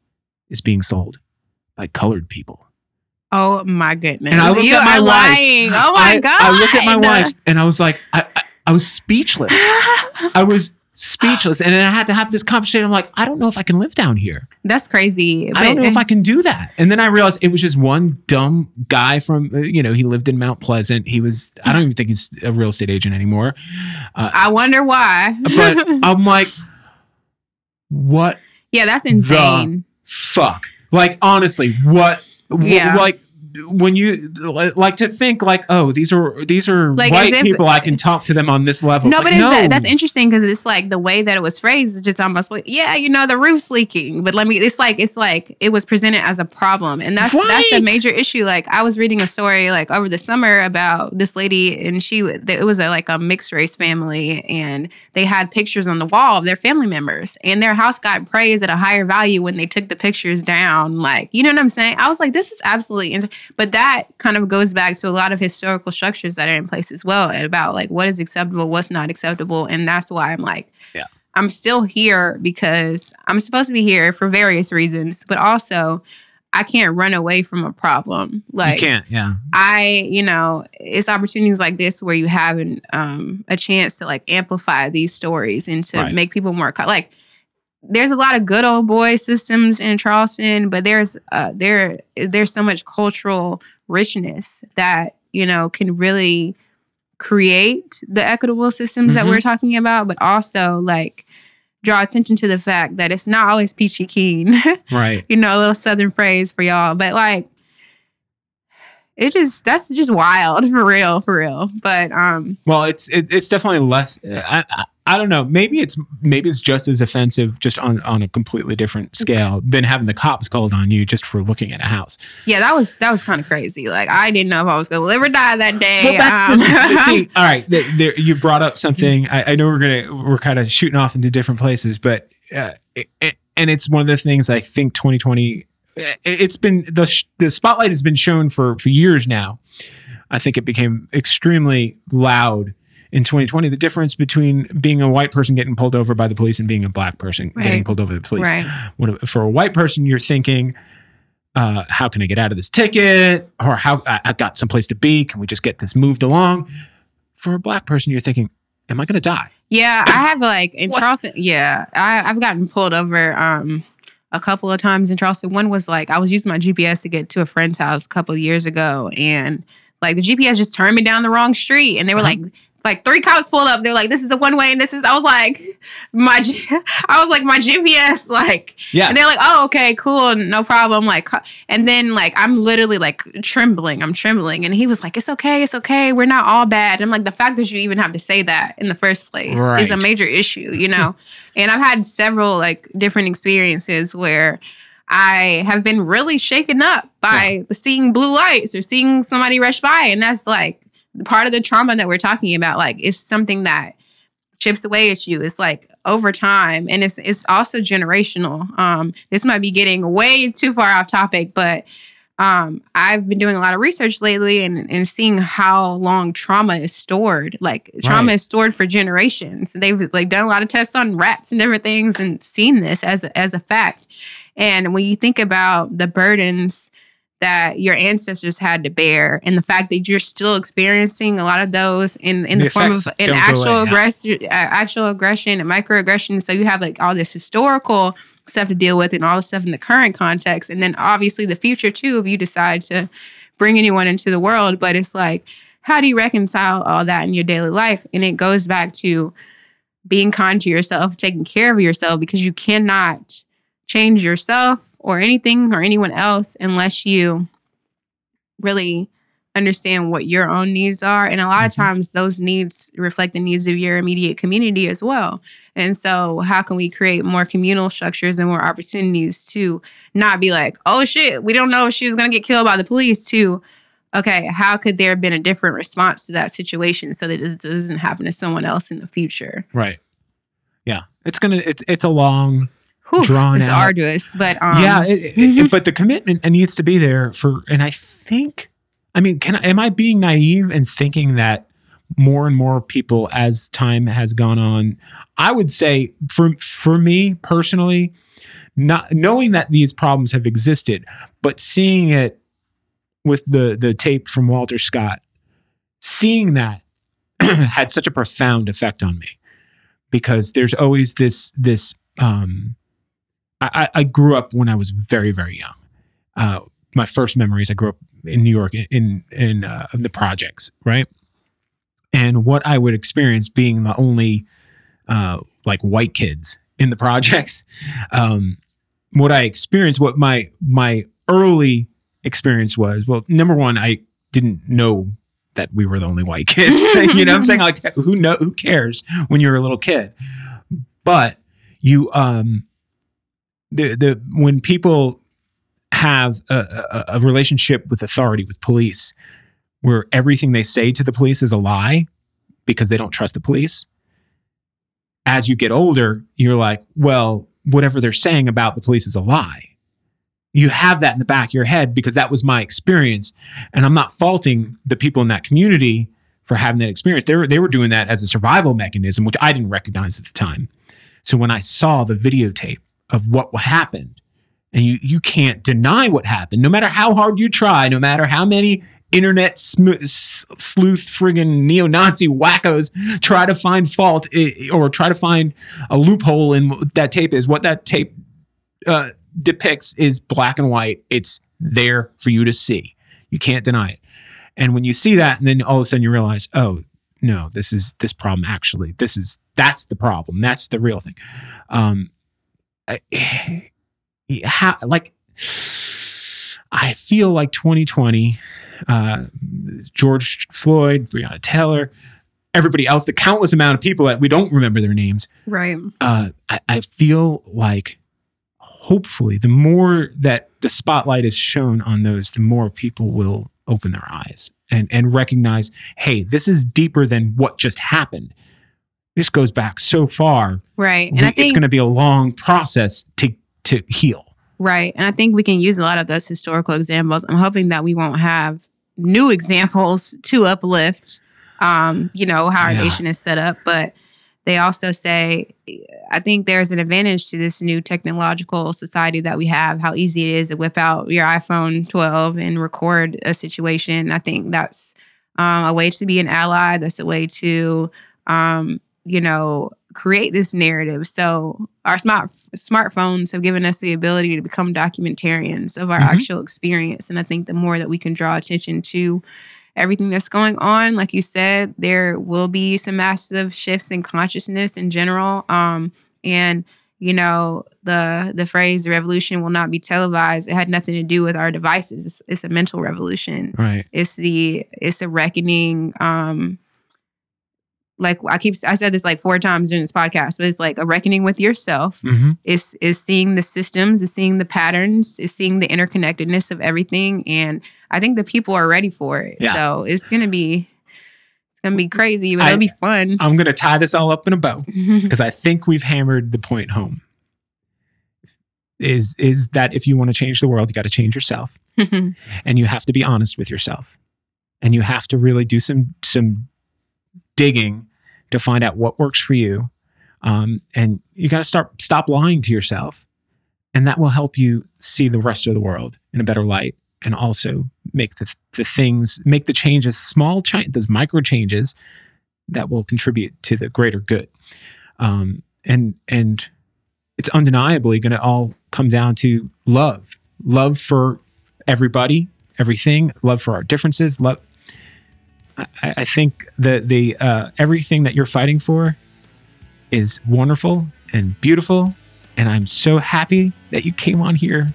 is being sold by colored people. oh my goodness And I looked you at my wife. lying oh my I, god I looked at my wife and I was like, I, I, I was speechless. <laughs> I was speechless. And then I had to have this conversation. I'm like, I don't know if I can live down here. that's crazy I don't know if I can do that. And then I realized it was just one dumb guy from, uh, you know, he lived in Mount Pleasant. He was, I don't even think he's a real estate agent anymore. I wonder why But <laughs> I'm like, what yeah that's insane fuck? Like, honestly, what, Yeah. like, when you like to think like, oh, these are these are Like, white if- people, I can talk to them on this level. No, It's but like, it's that, that's interesting because it's like the way that it was phrased is just almost like, yeah, you know, the roof's leaking. But let me, it's like, it's like it was presented as a problem, and that's that's a major issue. Like I was reading a story like over the summer about this lady, and she it was a, like a mixed race family, and they had pictures on the wall of their family members, and their house got praised at a higher value when they took the pictures down. Like, you know what I'm saying? I was like, this is absolutely, ins-. But that kind of goes back to a lot of historical structures that are in place as well, and about like what is acceptable, what's not acceptable, and that's why I'm like, Yeah. I'm still here because I'm supposed to be here for various reasons, but also I can't run away from a problem. Like you can't, yeah. I, you know, it's opportunities like this where you have an, um, a chance to like amplify these stories and to Right. make people more like. There's a lot of good old boy systems in Charleston, but there's uh, there there's so much cultural richness that you know can really create the equitable systems that Mhm. we're talking about, but also like draw attention to the fact that it's not always peachy keen. <laughs> Right. you know, a little southern phrase for y'all. But like it just that's just wild <laughs> for real, for real. But um Well, it's it, it's definitely less. I, I I don't know. Maybe it's maybe it's just as offensive, just on on a completely different scale than having the cops called on you just for looking at a house. Yeah, that was that was kind of crazy. Like I didn't know if I was gonna live or die that day. Well, that's Um, the, <laughs> see. All right, the, there you brought up something. I, I know we're gonna we're kind of shooting off into different places, but uh, it, it- and it's one of the things I think 2020. it- It's been the the spotlight has been shown for for years now. I think it became extremely loud in 2020. The difference between being a white person getting pulled over by the police and being a black person getting pulled over by the police. right. When, for a white person, you're thinking, uh, how can I get out of this ticket? Or how I, I got someplace to be. Can we just get this moved along? For a black person, you're thinking, am I going to die? Yeah, I <coughs> have like in? Charleston. Yeah, I, I've gotten pulled over um a couple of times in Charleston. One was like I was using my GPS to get to a friend's house a couple of years ago, and like the GPS just turned me down the wrong street, and they were Uh-huh. like. Like three cops pulled up. They're like, "This is the one way," and this is. I was like, my, <laughs> I was like, my GPS, <laughs> like, Yeah. and they're like, "Oh, okay, cool, no problem." Like, and then like I'm literally like trembling. I'm trembling, and he was like, "It's okay, it's okay. We're not all bad." And like the fact that you even have to say that in the first place is a major issue, you know. <laughs> and I've had several like different experiences where I have been really shaken up by the seeing blue lights or seeing somebody rush by, and that's like part of the trauma that we're talking about. Like, it's something that chips away at you. It's like over time, and it's it's also generational. Um, this might be getting way too far off topic, but um, I've been doing a lot of research lately and, and seeing how long trauma is stored. Like trauma Right. is stored for generations. They've like done a lot of tests on rats and different things and seen this as a, as a fact. And when you think about the burdens that your ancestors had to bear and the fact that you're still experiencing a lot of those in, in the, The form of an actual aggression, uh, actual aggression and microaggression. So you have like all this historical stuff to deal with and all the stuff in the current context. And then obviously the future too, if you decide to bring anyone into the world. But it's like, how do you reconcile all that in your daily life? And it goes back to being kind to yourself, taking care of yourself, because you cannot change yourself or anything or anyone else unless you really understand what your own needs are. And a lot of Mhm. times those needs reflect the needs of your immediate community as well. And so, how can we create more communal structures and more opportunities to not be like, oh shit, we don't know if she was going to get killed by the police, to, okay, how could there have been a different response to that situation so that this doesn't happen to someone else in the future? Right. Yeah. It's gonna. It's it's a long. Whew, Drawn it's out. arduous, but um, yeah. It, it- mhm. <laughs> but the commitment needs to be there for. And I think. I mean, can I, am I being naive and thinking that more and more people, as time has gone on, I would say for for me personally, not knowing that these problems have existed, but seeing it with the the tape from Walter Scott, seeing that <clears throat> had such a profound effect on me because there's always this this um I, I grew up when I was very very young. Uh, my first memories I grew up in New York in in uh, in the projects, right? And what I would experience being the only uh, like white kids in the projects, <laughs> um, what I experienced, what my my early experience was. Well, number one, I didn't know that we were the only white <laughs> kids. <laughs> you know, I'm saying like, who know who cares when you're a little kid? But you, um, the the when people have a, a, a relationship with authority with police, where everything they say to the police is a lie because they don't trust the police. As you get older, you're like, well, whatever they're saying about the police is a lie you have that in the back of your head because that was my experience and i'm not faulting the people in that community for having that experience they were they were doing that as a survival mechanism which i didn't recognize at the time so when i saw the videotape of what happened and you you can't deny what happened no matter how hard you try no matter how many internet sm- sleuth friggin' neo-nazi wackos try to find fault or try to find a loophole in what that tape is what that tape uh, depicts is black and white. It's there for you to see. You can't deny it. And when you see that, and then all of a sudden you realize, oh no, this is this problem. Actually, this is that's the problem. That's the real thing. Um, <sighs> how like I feel like 2020, uh, George Floyd, Breonna Taylor, everybody else, the countless amount of people that we don't remember their names. Right. Uh, I, I feel like hopefully the more that the spotlight is shown on those, the more people will open their eyes and, and recognize, hey, this is deeper than what just happened. This goes back so far. Right. And I think it's going to be a long process to to heal. Right. And I think we can use a lot of those historical examples. I'm hoping that we won't have new <laughs> examples to uplift, um, you know, how our Yeah. nation is set up. But they also say, I think there's an advantage to this new technological society that we have, how easy it is to whip out your iPhone 12 and record a situation. I think that's um, a way to be an ally. That's a way to, um, you know, create this narrative. So our smart smartphones have given us the ability to become documentarians of our Mhm. actual experience. And I think the more that we can draw attention to everything that's going on, like you said, there will be some massive shifts in consciousness in general. Um, and you know the the phrase "the revolution will not be televised." It had nothing to do with our devices. It's, it's a mental revolution Right. it's the it's a reckoning um like i keep i said this like four times during this podcast but it's like a reckoning with yourself hmm it's is seeing the systems is seeing the patterns is seeing the interconnectedness of everything and i think the people are ready for it Yeah. so it's gonna be it's gonna be crazy but I- it'll be fun I'm going to tie this all up in a bow <laughs> because I think we've hammered the point home. Is is that if you want to change the world, you got to change yourself. <laughs> and you have to be honest with yourself and you have to really do some some digging to find out what works for you um, and you got to start stop lying to yourself and that will help you see the rest of the world in a better light and also make the, the things make the changes small change those micro changes that will contribute to the greater good um, and and it's undeniably going to all come down to love love for everybody, everything, love for our differences, love. I, I think the the uh, everything that you're fighting for is wonderful and beautiful, and I'm so happy that you came on here.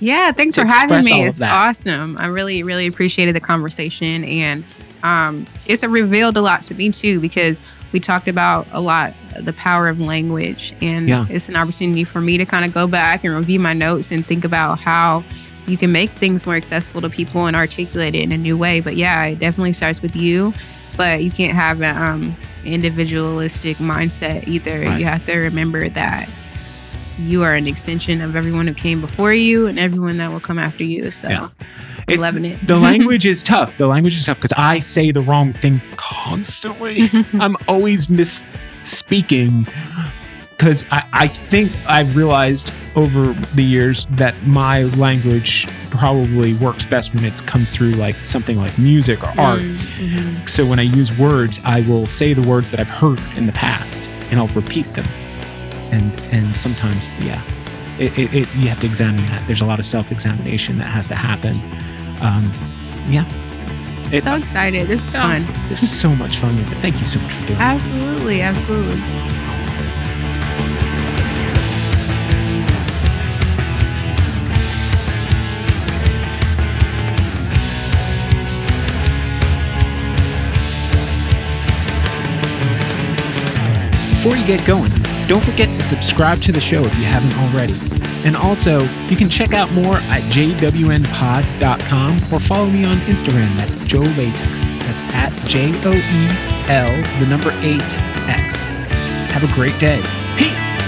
Yeah, thanks for having me. It's that. awesome. I really, really appreciated the conversation, and um, it's a revealed a lot to me too because we talked about a lot the power of language, and Yeah. it's an opportunity for me to kind of go back and review my notes and think about how you can make things more accessible to people and articulate it in a new way. But yeah, it definitely starts with you. But you can't have an um, individualistic mindset either. Right. You have to remember that you are an extension of everyone who came before you and everyone that will come after you. So Yeah. I'm loving it. the <laughs> language is tough. The language is tough because I say the wrong thing constantly. <laughs> I'm always misspeaking because I, I think I've realized over the years that my language probably works best when it comes through like something like music or art. Mhm. So when I use words, I will say the words that I've heard in the past and I'll repeat them. And and sometimes, yeah, it, it, it you have to examine that. There's a lot of self-examination that has to happen. Um, yeah, it, So excited. This is fun. it's so much fun. Thank you so much for doing it. Absolutely. Absolutely. Before you get going, don't forget to subscribe to the show if you haven't already. And also, you can check out more at jwnpod.com or follow me on Instagram at Joe Latex. That's at J O E L, the number 8 X. Have a great day. Peace.